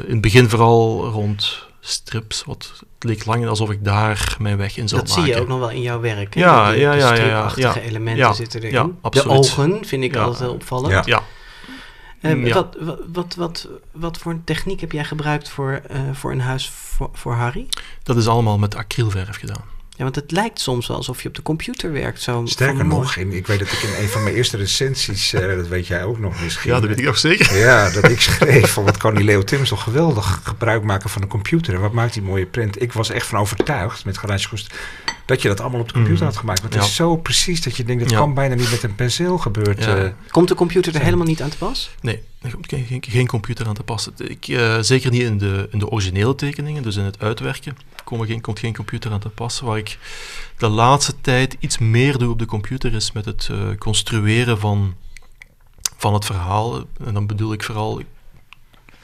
in het begin vooral rond strips. Wat, het leek lang alsof ik daar mijn weg in zou Dat maken. zie je ook nog wel in jouw werk. hè? Ja, de, ja, ja, ja, ja, elementen Ja, zitten erin. ja, de absoluut. ogen vind ik altijd heel opvallend. Ja. Ja, Ja. wat, wat, wat, wat, voor een techniek heb jij gebruikt voor, eh, voor een huis voor, voor Harry? dat is allemaal met acrylverf gedaan. Ja, want het lijkt soms wel alsof je op de computer werkt. Zo Sterker nog, in, ik weet dat ik in een van mijn eerste recensies, eh, dat weet jij ook nog misschien. Ja, dat weet ik nog zeker. Ja, dat ik schreef van wat kan die Leo Timmers toch geweldig gebruik maken van een computer. En wat maakt die mooie print. Ik was echt van overtuigd met GarageQuest dat je dat allemaal op de computer Mhm. had gemaakt. Want het Ja. is zo precies dat je denkt, dat Ja. kan bijna niet met een penseel gebeurd. Ja. eh. Komt de computer er helemaal niet aan te pas? Nee, er komt geen, geen, geen computer aan te passen. Ik, eh, zeker niet in de, in de originele tekeningen, dus in het uitwerken komen geen, komt geen computer aan te passen. Waar ik de laatste tijd iets meer doe op de computer is met het eh, construeren van, van het verhaal. En dan bedoel ik vooral, ik,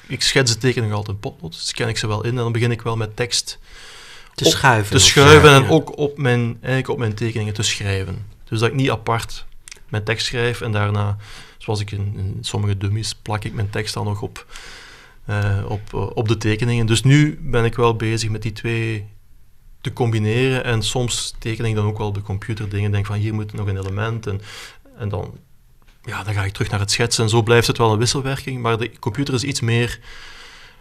ik schets de tekeningen altijd in potlood, dus scan ik ze wel in en dan begin ik wel met tekst Te schuiven. te schuiven en ook op mijn, eigenlijk op mijn tekeningen te schrijven. Dus dat ik niet apart mijn tekst schrijf en daarna, zoals ik in, in sommige dummies, plak ik mijn tekst dan nog op, eh, op, eh, op de tekeningen. Dus nu ben ik wel bezig met die twee te combineren en soms teken ik dan ook wel op de computer dingen, denk van hier moet nog een element en, en dan, ja, dan ga ik terug naar het schetsen en zo blijft het wel een wisselwerking, maar de computer is iets meer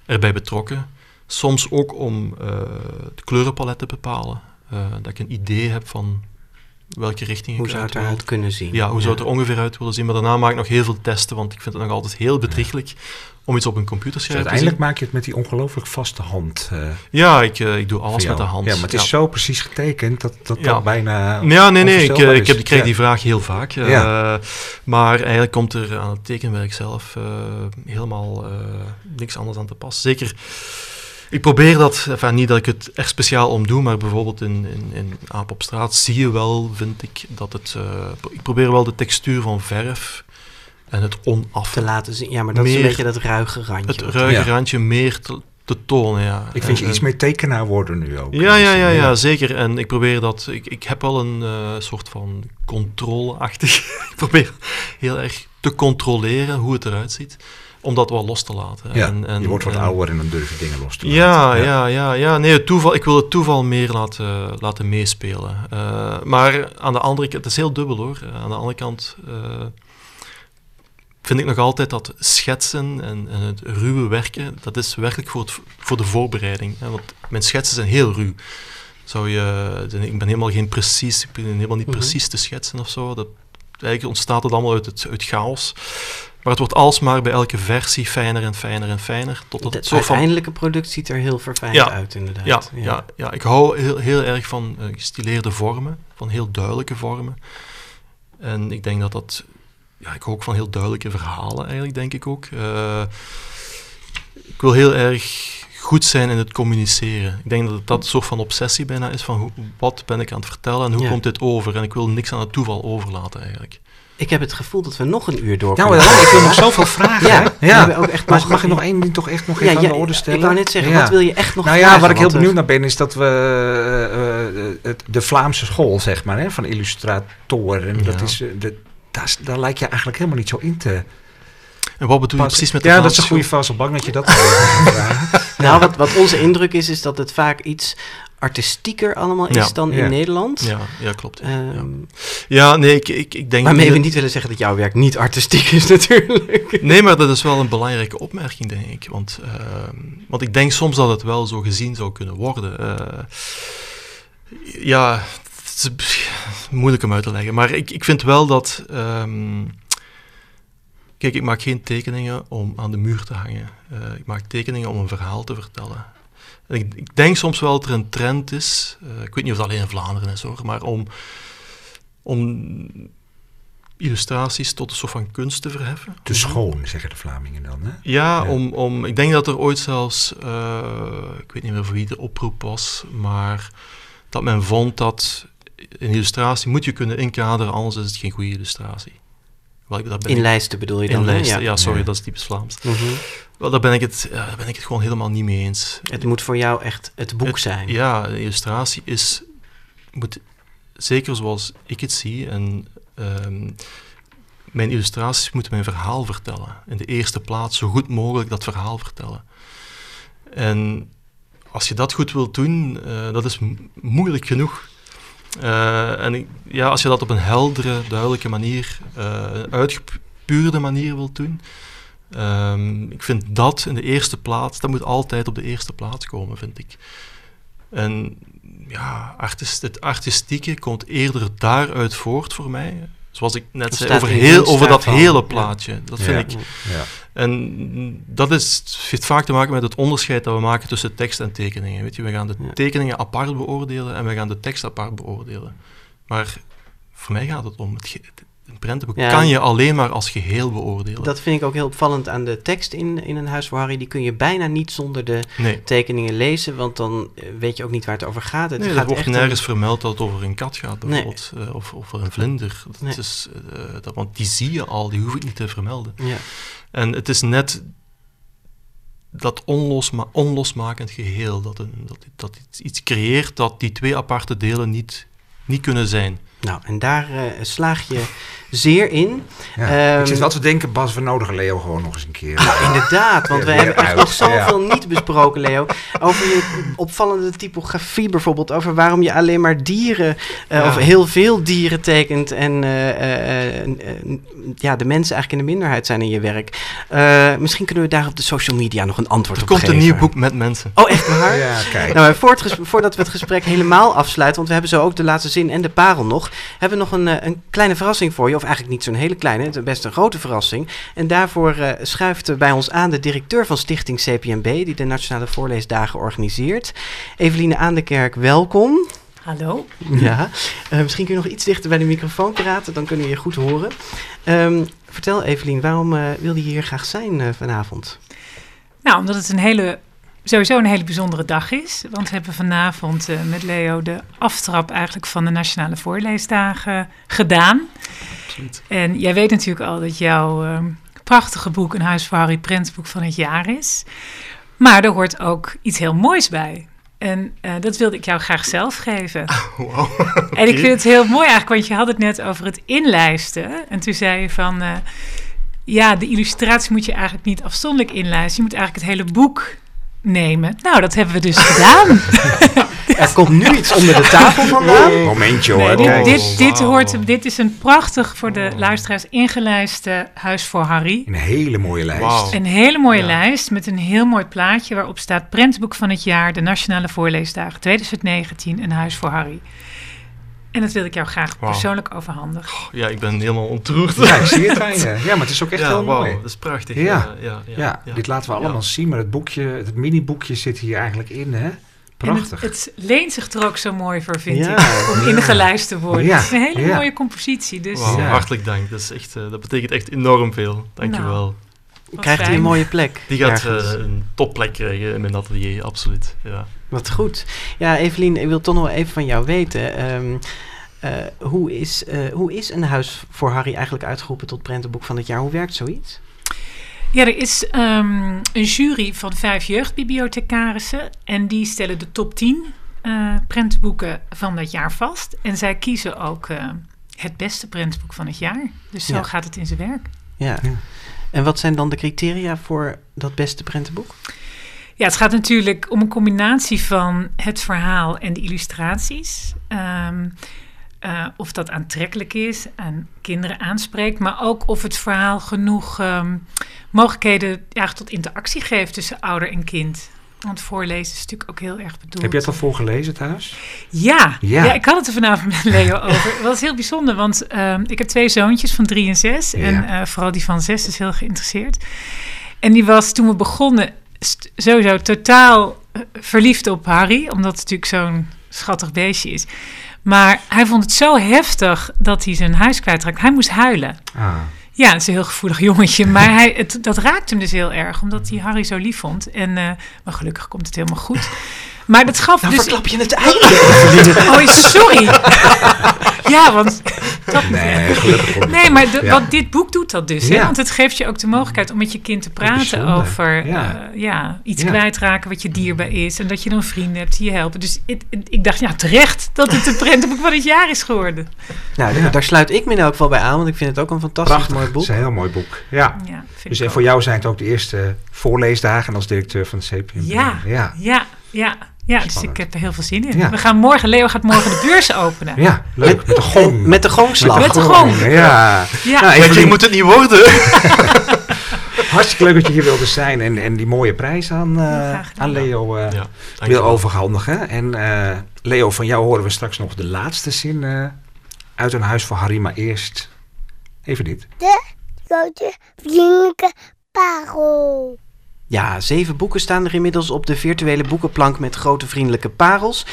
erbij betrokken. Soms ook om eh het kleurenpalet te bepalen. Eh, dat ik een idee heb van welke richting Hoe ik zou het eruit kunnen zien? Ja, hoe zou het er ongeveer uit willen zien. Maar daarna maak ik nog heel veel testen, want ik vind het nog altijd heel bedrieglijk om iets op een Dus computerscherm te uiteindelijk zien. maak je het met die ongelooflijk vaste hand. eh, Ja, ik, eh, ik doe alles met de hand. Ja, maar het is zo precies getekend dat dat, bijna Ja, nee, nee, ik, eh, ik, heb, ik krijg die vraag heel vaak. eh. Maar eigenlijk komt er aan het tekenwerk zelf eh, helemaal eh, niks anders aan te pas. Zeker, ik probeer dat, enfin, niet dat ik het echt speciaal om doe, maar bijvoorbeeld in, in, in Aap op straat zie je wel, vind ik, dat het... eh, ik probeer wel de textuur van verf en het onaf Te laten zien. Ja, maar dat is een Meer- beetje dat ruige randje. het ruige Ja. randje meer te, te tonen, ja. Ik vind je iets meer tekenaar worden nu ook. Ja, ja, Dus, ja, eh, ja, zeker. En ik probeer dat. Ik, ik heb wel een eh, soort van controleachtig. *laughs* ik probeer heel erg te controleren hoe het eruit ziet. Om dat wel los te laten. Ja, En- en- je wordt wat en- ouder en dan durf je dingen los te laten. Ja, ja, ja, ja. Nee, het toeval, ik wil het toeval meer laten, laten meespelen. Eh, maar aan de andere kant, het is heel dubbel hoor. Aan de andere kant eh, vind ik nog altijd dat schetsen en, en het ruwe werken, dat is werkelijk voor, het, voor de voorbereiding. Hè? Want mijn schetsen zijn heel ruw. Zou je, ik ben helemaal geen precies, ik ben helemaal niet Mhm. precies te schetsen of zo. Dat, eigenlijk ontstaat het allemaal uit, het, uit chaos. Maar het wordt alsmaar bij elke versie fijner en fijner en fijner. Tot het van uiteindelijke product ziet er heel verfijnd Ja. uit, inderdaad. ja, ja. Ja, ik hou heel, heel erg van eh, gestileerde vormen, van heel duidelijke vormen. En ik denk dat dat... Ja, ik hou ook van heel duidelijke verhalen, eigenlijk, denk ik ook. Eh, ik wil heel erg goed zijn in het communiceren. Ik denk dat het dat een soort van obsessie bijna is, van hoe, wat ben ik aan het vertellen en hoe Ja. komt dit over? En ik wil niks aan het toeval overlaten, eigenlijk. Ik heb het gevoel dat we nog een uur door Nou, ik wil nog zoveel vragen. Ja, hè? ook echt Mag, nog- mag ik nog één ding toch echt nog Ja, even ja, aan de orde stellen? Ik wou net zeggen, Ja. wat wil je echt nog Nou ja, waar ik heel benieuwd naar ben, is dat we eh, eh, het, de Vlaamse school, zeg maar, hè, van illustratoren. Dat Ja. is, de, daar, lijkt je eigenlijk helemaal niet zo in te En wat bedoel je precies met de Ja, dat is een goede vast al bang dat je dat. *laughs* Nou, wat, wat onze indruk is, is dat het vaak iets artistieker allemaal is Ja. dan Ja. in Nederland. Ja, ja, klopt. ja. Ehm, Ja, nee, ik, ik, ik denk... waarmee we niet willen zeggen dat jouw werk niet artistiek is, *laughs* natuurlijk. Nee, maar dat is wel een belangrijke opmerking, denk ik. Want, ehm, want ik denk soms dat het wel zo gezien zou kunnen worden. Eh, ja, het is moeilijk om uit te leggen. Maar ik, ik vind wel dat... ehm, kijk, ik maak geen tekeningen om aan de muur te hangen. Eh, ik maak tekeningen om een verhaal te vertellen. En ik, ik denk soms wel dat er een trend is, eh, ik weet niet of het alleen in Vlaanderen is hoor, maar om, om illustraties tot een soort van kunst te verheffen. Te schoon, zeggen de Vlamingen dan. Hè? Ja, Ja. Om, om, ik denk dat er ooit zelfs, eh, ik weet niet meer voor wie de oproep was, maar dat men vond dat een illustratie moet je kunnen inkaderen, anders is het geen goede illustratie. Wel, dat ben In ik- lijsten bedoel je dan? in lijsten, ja. sorry, Ja. dat is typisch Vlaams. Mhm. Wel, daar ben ik het, ja, daar ben ik het gewoon helemaal niet mee eens. Het moet voor jou echt het boek Het- zijn. Ja, een illustratie is, moet, zeker zoals ik het zie, en ehm, mijn illustraties moeten mijn verhaal vertellen. In de eerste plaats zo goed mogelijk dat verhaal vertellen. En als je dat goed wilt doen, eh, dat is mo- moeilijk genoeg. Eh, en ja, als je dat op een heldere, duidelijke manier, een uitgepuurde manier wilt doen, ehm, ik vind dat in de eerste plaats, dat moet altijd op de eerste plaats komen, vind ik. En ja, artist, het artistieke komt eerder daaruit voort voor mij. Zoals ik net zei, over, heel, over dat hele Ja. plaatje. Dat Ja. vind ik. Ja. En dat is, heeft vaak te maken met het onderscheid dat we maken tussen tekst en tekeningen. Weet je, we gaan de Ja. tekeningen apart beoordelen en we gaan de tekst apart beoordelen. Maar voor mij gaat het om het, ge- een prentenboek Ja. kan je alleen maar als geheel beoordelen. Dat vind ik ook heel opvallend aan de tekst in, in een huis voor Harry. Die kun je bijna niet zonder de nee. tekeningen lezen, want dan eh, weet je ook niet waar het over gaat. Het Nee, gaat er wordt om- nergens vermeld dat het over een kat gaat, bijvoorbeeld. eh, of of een vlinder. Dat Nee. is, eh, dat, want die zie je al, die hoef ik niet te vermelden. Ja. En het is net dat onlosma onlosmakend geheel, dat, een, dat, dat iets, iets creëert dat die twee aparte delen niet, niet kunnen zijn. Nou, en daar eh, slaag je zeer in. Ja. Ehm, ik zit wel te denken, Bas, we nodigen Leo gewoon nog eens een keer. Nou, inderdaad, want we hebben echt uit, nog zoveel ja. niet besproken, Leo. Over je opvallende typografie bijvoorbeeld. Over waarom je alleen maar dieren, eh, Ja. of heel veel dieren tekent. En eh, ja, de mensen eigenlijk in de minderheid zijn in je werk. Eh, misschien kunnen we daar op de social media nog een antwoord Er op komt geven. een nieuw boek met mensen. Oh, echt waar? Ja, kijk. Nou, voordat we het gesprek helemaal afsluiten, want we hebben zo ook de laatste zin en de parel nog, hebben we nog een, eh, een kleine verrassing voor je. Of eigenlijk niet zo'n hele kleine, het is best een grote verrassing. En daarvoor eh, schuift bij ons aan de directeur van Stichting CPMB, die de Nationale Voorleesdagen organiseert. Eveline Aandekerk, welkom. Hallo. Ja, eh, misschien kun je nog iets dichter bij de microfoon praten, dan kunnen we je goed horen. Ehm, vertel Evelien, waarom eh, wilde je hier graag zijn vanavond? Nou, omdat het een hele, sowieso een hele bijzondere dag is. Want we hebben vanavond eh, met Leo de aftrap eigenlijk van de Nationale Voorleesdagen gedaan. Absoluut. En jij weet natuurlijk al dat jouw eh, prachtige boek, Een Huis voor Harry, prentboek van het jaar is. Maar er hoort ook iets heel moois bij. En eh, dat wilde ik jou graag zelf geven. *laughs* Wauw. En ik vind het heel mooi eigenlijk, want je had het net over het inlijsten. En toen zei je van, eh, ja, de illustratie moet je eigenlijk niet afzonderlijk inlijsten. Je moet eigenlijk het hele boek nemen. Nou, dat hebben we dus *laughs* gedaan. *laughs* Er komt nu iets onder de tafel vandaan. Momentje Nee, hoor. dit, dit, hoort, dit is een prachtig voor de luisteraars ingelijste Huis voor Harry. Een hele mooie lijst. Een hele mooie Ja. lijst met een heel mooi plaatje waarop staat Prentboek van het jaar, de Nationale Voorleesdagen 2019, een Huis voor Harry. En dat wil ik jou graag persoonlijk overhandigen. Ja, ik ben helemaal ontroerd. Ja, ik zie het *laughs* aan je. Ja, maar het is ook echt Ja, heel mooi. dat is prachtig. Ja. Ja, ja, ja, Ja, ja. dit laten we allemaal Ja. zien, maar het boekje, het mini-boekje zit hier eigenlijk in, hè? En Prachtig. het, het leent zich er ook zo mooi voor, vind Ja. ik, om ingelijst te worden. Ja. Het is een hele Ja. mooie compositie. Dus hartelijk dank. Dat, is echt, eh, dat betekent echt enorm veel. Dankjewel. Nou, wat Krijgt hij een mooie plek. Die gaat eh, een topplek krijgen in mijn atelier, absoluut. Ja. Wat goed. Ja, Evelien, ik wil toch nog even van jou weten. ehm, eh, hoe, is, eh, hoe is een huis voor Harry eigenlijk uitgeroepen tot prentenboek van het jaar? Hoe werkt zoiets? Ja, er is ehm, een jury van vijf jeugdbibliothecarissen. En die stellen de top 10 eh prentenboeken van dat jaar vast. En zij kiezen ook eh, het beste prentenboek van het jaar. Dus zo Ja. gaat het in zijn werk. Ja. Ja. En wat zijn dan de criteria voor dat beste prentenboek? Ja, het gaat natuurlijk om een combinatie van het verhaal en de illustraties. Ehm, eh, of dat aantrekkelijk is, aan kinderen aanspreekt, maar ook of het verhaal genoeg ehm, mogelijkheden ja, tot interactie geeft tussen ouder en kind. Want voorlezen is natuurlijk ook heel erg bedoeld. Heb je het al voorgelezen thuis? Ja, Ja. ja. ik had het er vanavond met Leo over. Het was heel bijzonder, want ehm, ik heb twee zoontjes van drie en zes. En eh, vooral die van zes is heel geïnteresseerd. En die was toen we begonnen sowieso totaal eh, verliefd op Harry. Omdat het natuurlijk zo'n schattig beestje is. Maar hij vond het zo heftig dat hij zijn huis kwijtraakte. Hij moest huilen. Ah. Ja, het is een heel gevoelig jongetje. Maar hij, het, dat raakte hem dus heel erg, omdat hij Harry zo lief vond. En, eh, maar gelukkig komt het helemaal goed. Maar dat gaf Dan dus... verklap je het einde. *laughs* Oh, sorry. *laughs* ja, want... Dat Nee, gelukkig het Nee, maar de- Ja. wat dit boek doet dat dus. Hè? Want het geeft je ook de mogelijkheid om met je kind te praten over Ja. eh, ja, iets Ja. kwijtraken wat je dierbaar is. En dat je dan vrienden hebt die je helpen. Dus het- het- ik dacht, ja, terecht dat het het prentenboek van het jaar is geworden. Nou, daar sluit ik me in elk geval bij aan, want ik vind het ook een fantastisch Prachtig. mooi Het boek. is een heel mooi boek. Ja. Dus en voor jou zijn het ook de eerste voorleesdagen als directeur van het CPM. Ja, Ja. ja, ja. Dus ik heb er heel veel zin in. Ja. We gaan morgen, Leo gaat morgen de beurs openen. Ja, leuk. Met de gong. Met de gongslag. Met de gong. Ja. Ja. Nou, Evelien, moet het niet worden. *laughs* hartstikke leuk dat je hier wilde zijn en, en die mooie prijs aan, eh, aan Leo eh, Ja, wil overhandigen. En eh, Leo, van jou horen we straks nog de laatste zin eh, uit een huis voor Harry. Maar eerst even dit. grote vriendelijke parel. Ja, zeven boeken staan er inmiddels op de virtuele boekenplank met grote vriendelijke parels.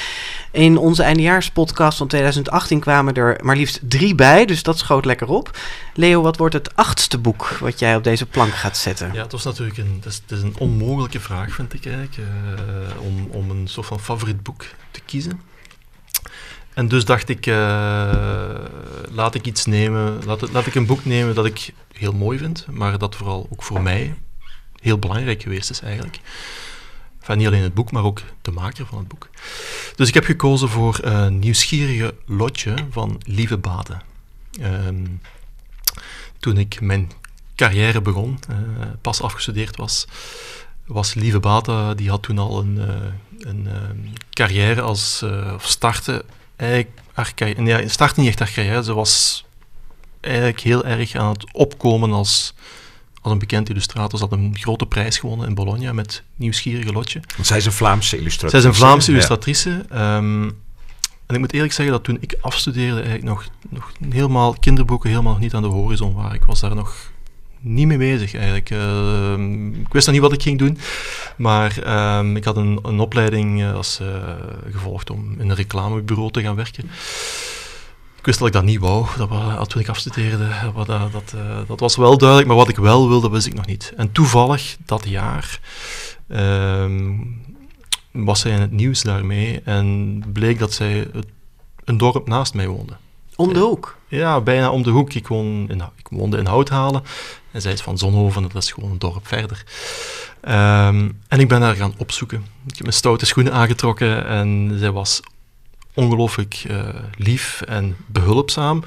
In onze eindejaarspodcast van 2018 kwamen er maar liefst drie bij, dus dat schoot lekker op. Leo, wat wordt het achtste boek wat jij op deze plank gaat zetten? Ja, het was natuurlijk een, het is, een onmogelijke vraag, vind ik eigenlijk, eh, om, om een soort van favoriet boek te kiezen. En dus dacht ik, eh, laat ik iets nemen, laat ik een boek nemen dat ik heel mooi vind, maar dat vooral ook voor mij heel belangrijk geweest is eigenlijk. Enfin, niet alleen het boek, maar ook de maker van het boek. Dus ik heb gekozen voor eh, Nieuwsgierige Lotje van Lieve Baten. Ehm, toen ik mijn carrière begon, eh, pas afgestudeerd was, was Lieve Bata, die had toen al een, eh, een eh, carrière als, eh, of startte, eigenlijk haar nee, startte niet echt haar carrière, ze was eigenlijk heel erg aan het opkomen als, als een bekend illustrator. Ze had een grote prijs gewonnen in Bologna met Nieuwsgierige Lotje. Want zij is een Vlaamse illustratrice. Zij is een Vlaamse Ja. illustratrice. ehm, en ik moet eerlijk zeggen dat toen ik afstudeerde, eigenlijk nog, nog helemaal kinderboeken helemaal nog niet aan de horizon waren. Ik was daar nog niet mee bezig eigenlijk. Ehm, ik wist nog niet wat ik ging doen, maar ehm, ik had een, een opleiding eh, als, eh, gevolgd om in een reclamebureau te gaan werken. Ik wist dat ik dat niet wou, dat wa- toen ik afstudeerde. Dat, dat, dat, eh, dat was wel duidelijk, maar wat ik wel wilde, wist ik nog niet. En toevallig dat jaar ehm, was zij in het nieuws daarmee en bleek dat zij het, een dorp naast mij woonde. Om de hoek. Ja, bijna om de hoek. Ik, woon in, ik woonde in Houthalen en zij is van Zonhoven, dat is gewoon een dorp verder. Ehm, en ik ben haar gaan opzoeken. Ik heb mijn stoute schoenen aangetrokken en zij was ongelooflijk eh, lief en behulpzaam.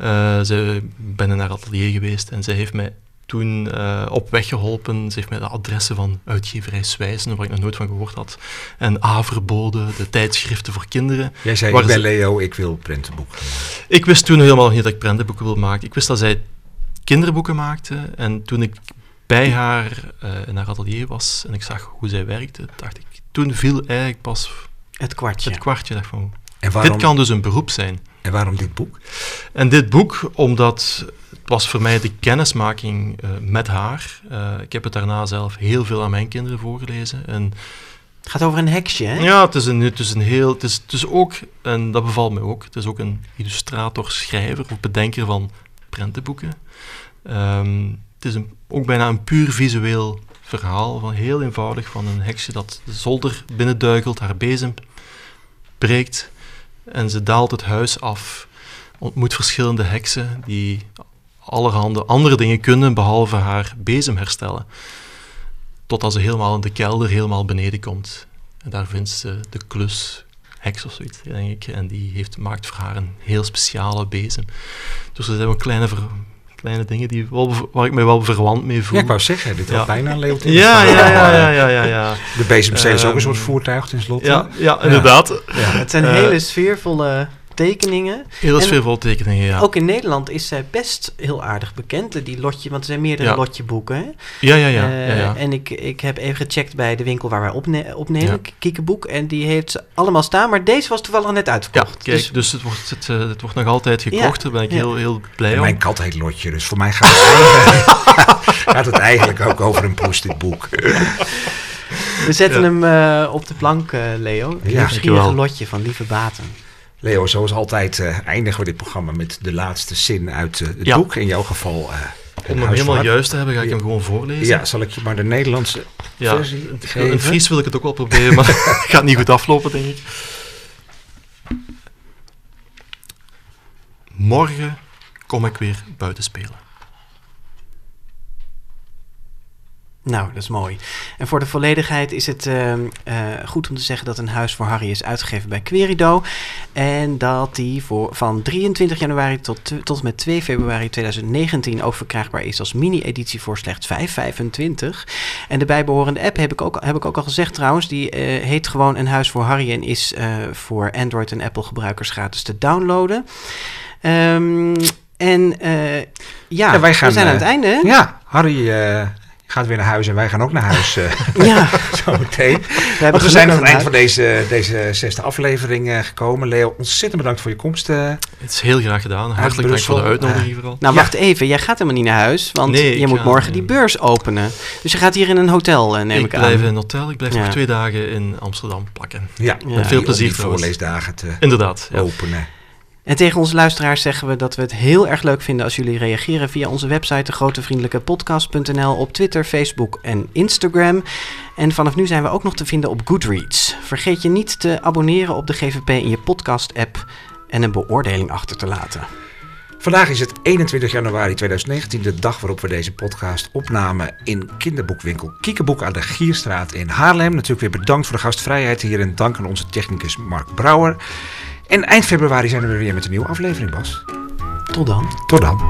Uh, ze ben in haar atelier geweest en zij heeft mij toen uh, op weg geholpen. Ze heeft mij de adressen van uitgeverij Swijzen, waar ik nog nooit van gehoord had, en Averboden, de tijdschriften voor kinderen. Jij zei, ik ben Leo, ik wil prentenboeken Ik wist toen helemaal niet dat ik prentenboeken wilde maken. Ik wist dat zij kinderboeken maakte en toen ik bij haar uh, in haar atelier was en ik zag hoe zij werkte, dacht ik, toen viel eigenlijk pas het kwartje. Het kwartje dacht van, en waarom, dit kan dus een beroep zijn. En waarom dit boek? En dit boek, omdat het was voor mij de kennismaking uh, met haar. Uh, ik heb het daarna zelf heel veel aan mijn kinderen voorgelezen. En het gaat over een heksje, hè? Ja, het is een, het is een heel... Het is, het is ook, en dat bevalt me ook, het is ook een illustrator, schrijver of bedenker van prentenboeken. Um, het is een, ook bijna een puur visueel verhaal, van heel eenvoudig, van een heksje dat de zolder binnenduikelt, haar bezem breekt en ze daalt het huis af, ontmoet verschillende heksen die allerhande andere dingen kunnen behalve haar bezem herstellen. Totdat ze helemaal in de kelder, helemaal beneden komt. En daar vindt ze de klus heks of zoiets, denk ik. En die heeft, maakt voor haar een heel speciale bezem. Dus er zijn ook kleine ver, kleine dingen die wel, waar ik me wel verwant mee voel. Ja, ik wou zeggen, dit wordt bijna een leeuw ja, ja, ja, ja, ja, ja, ja. De bezemstee is ook een soort ehm, voertuig tenslotte. Ja, ja inderdaad. Ja. Het zijn hele sfeervolle tekeningen. Heel sfeervolle tekeningen, ja. Ook in Nederland is zij best heel aardig bekend, die lotje, want er zijn meerdere ja. lotjeboeken. Hè? Ja, ja, ja, uh, ja, ja, En ik, ik heb even gecheckt bij de winkel waar wij opne opnemen, ja. Kiekenboek, en die heeft ze allemaal staan, maar deze was toevallig net uitverkocht. Ja, kijk, dus, dus het, wordt, het, uh, het wordt nog altijd gekocht, daar ben ik heel, heel blij om. Mijn kat heet Lotje, dus voor mij gaat *laughs* het, *laughs* gaat het eigenlijk ook over een post boek. We zetten hem uh, op de plank, Leo. Een ja, nieuwsgierige lotje van Lieve Baten. Leo, zoals altijd uh, eindigen we dit programma met de laatste zin uit uh, het ja. boek. In jouw geval. Om hem helemaal juist te hebben, ga ik hem gewoon voorlezen. Ja, zal ik je maar de Nederlandse ja, versie geven? In Fries wil ik het ook wel proberen, maar het *laughs* *laughs* gaat niet goed aflopen, denk ik. Morgen kom ik weer buiten spelen. Nou, dat is mooi. En voor de volledigheid is het uh, uh, goed om te zeggen dat een huis voor Harry is uitgegeven bij Querido. En dat die voor, van 23 januari tot, tot met 2 februari 2019 ook verkrijgbaar is als mini-editie voor slechts 5,25. En de bijbehorende app heb ik ook, heb ik ook al gezegd trouwens. Die uh, heet gewoon Een Huis voor Harry en is voor Android en Apple gebruikers gratis te downloaden. Um, en ja, ja, wij gaan, we zijn aan het einde. Hè? Ja, Harry gaat weer naar huis en wij gaan ook naar huis uh, *laughs* ja. *laughs* zo meteen. We, Want we zijn aan het eind van deze, deze zesde aflevering uh, gekomen. Leo, ontzettend bedankt voor je komst. Uh, het is heel graag gedaan. Hartelijk dank voor de uitnodiging vooral. Nou, wacht even. Jij gaat helemaal niet naar huis, want nee, je moet morgen die beurs openen. Dus je gaat hier in een hotel, neem ik, ik aan. Ik blijf in een hotel. Ik blijf ja. nog twee dagen in Amsterdam plakken. Ja, met veel plezier. Om die voorleesdagen te Inderdaad, openen. En tegen onze luisteraars zeggen we dat we het heel erg leuk vinden als jullie reageren via onze website degrotevriendelijkepodcast.nl op Twitter, Facebook en Instagram. En vanaf nu zijn we ook nog te vinden op Goodreads. Vergeet je niet te abonneren op de GVP in je podcast-app en een beoordeling achter te laten. Vandaag is het 21 januari 2019, de dag waarop we deze podcast opnamen in kinderboekwinkel Kiekenboek aan de Gierstraat in Haarlem. Natuurlijk weer bedankt voor de gastvrijheid hier en dank aan onze technicus Mark Brouwer. En eind februari zijn we weer met een nieuwe aflevering, Bas. Tot dan. Tot dan.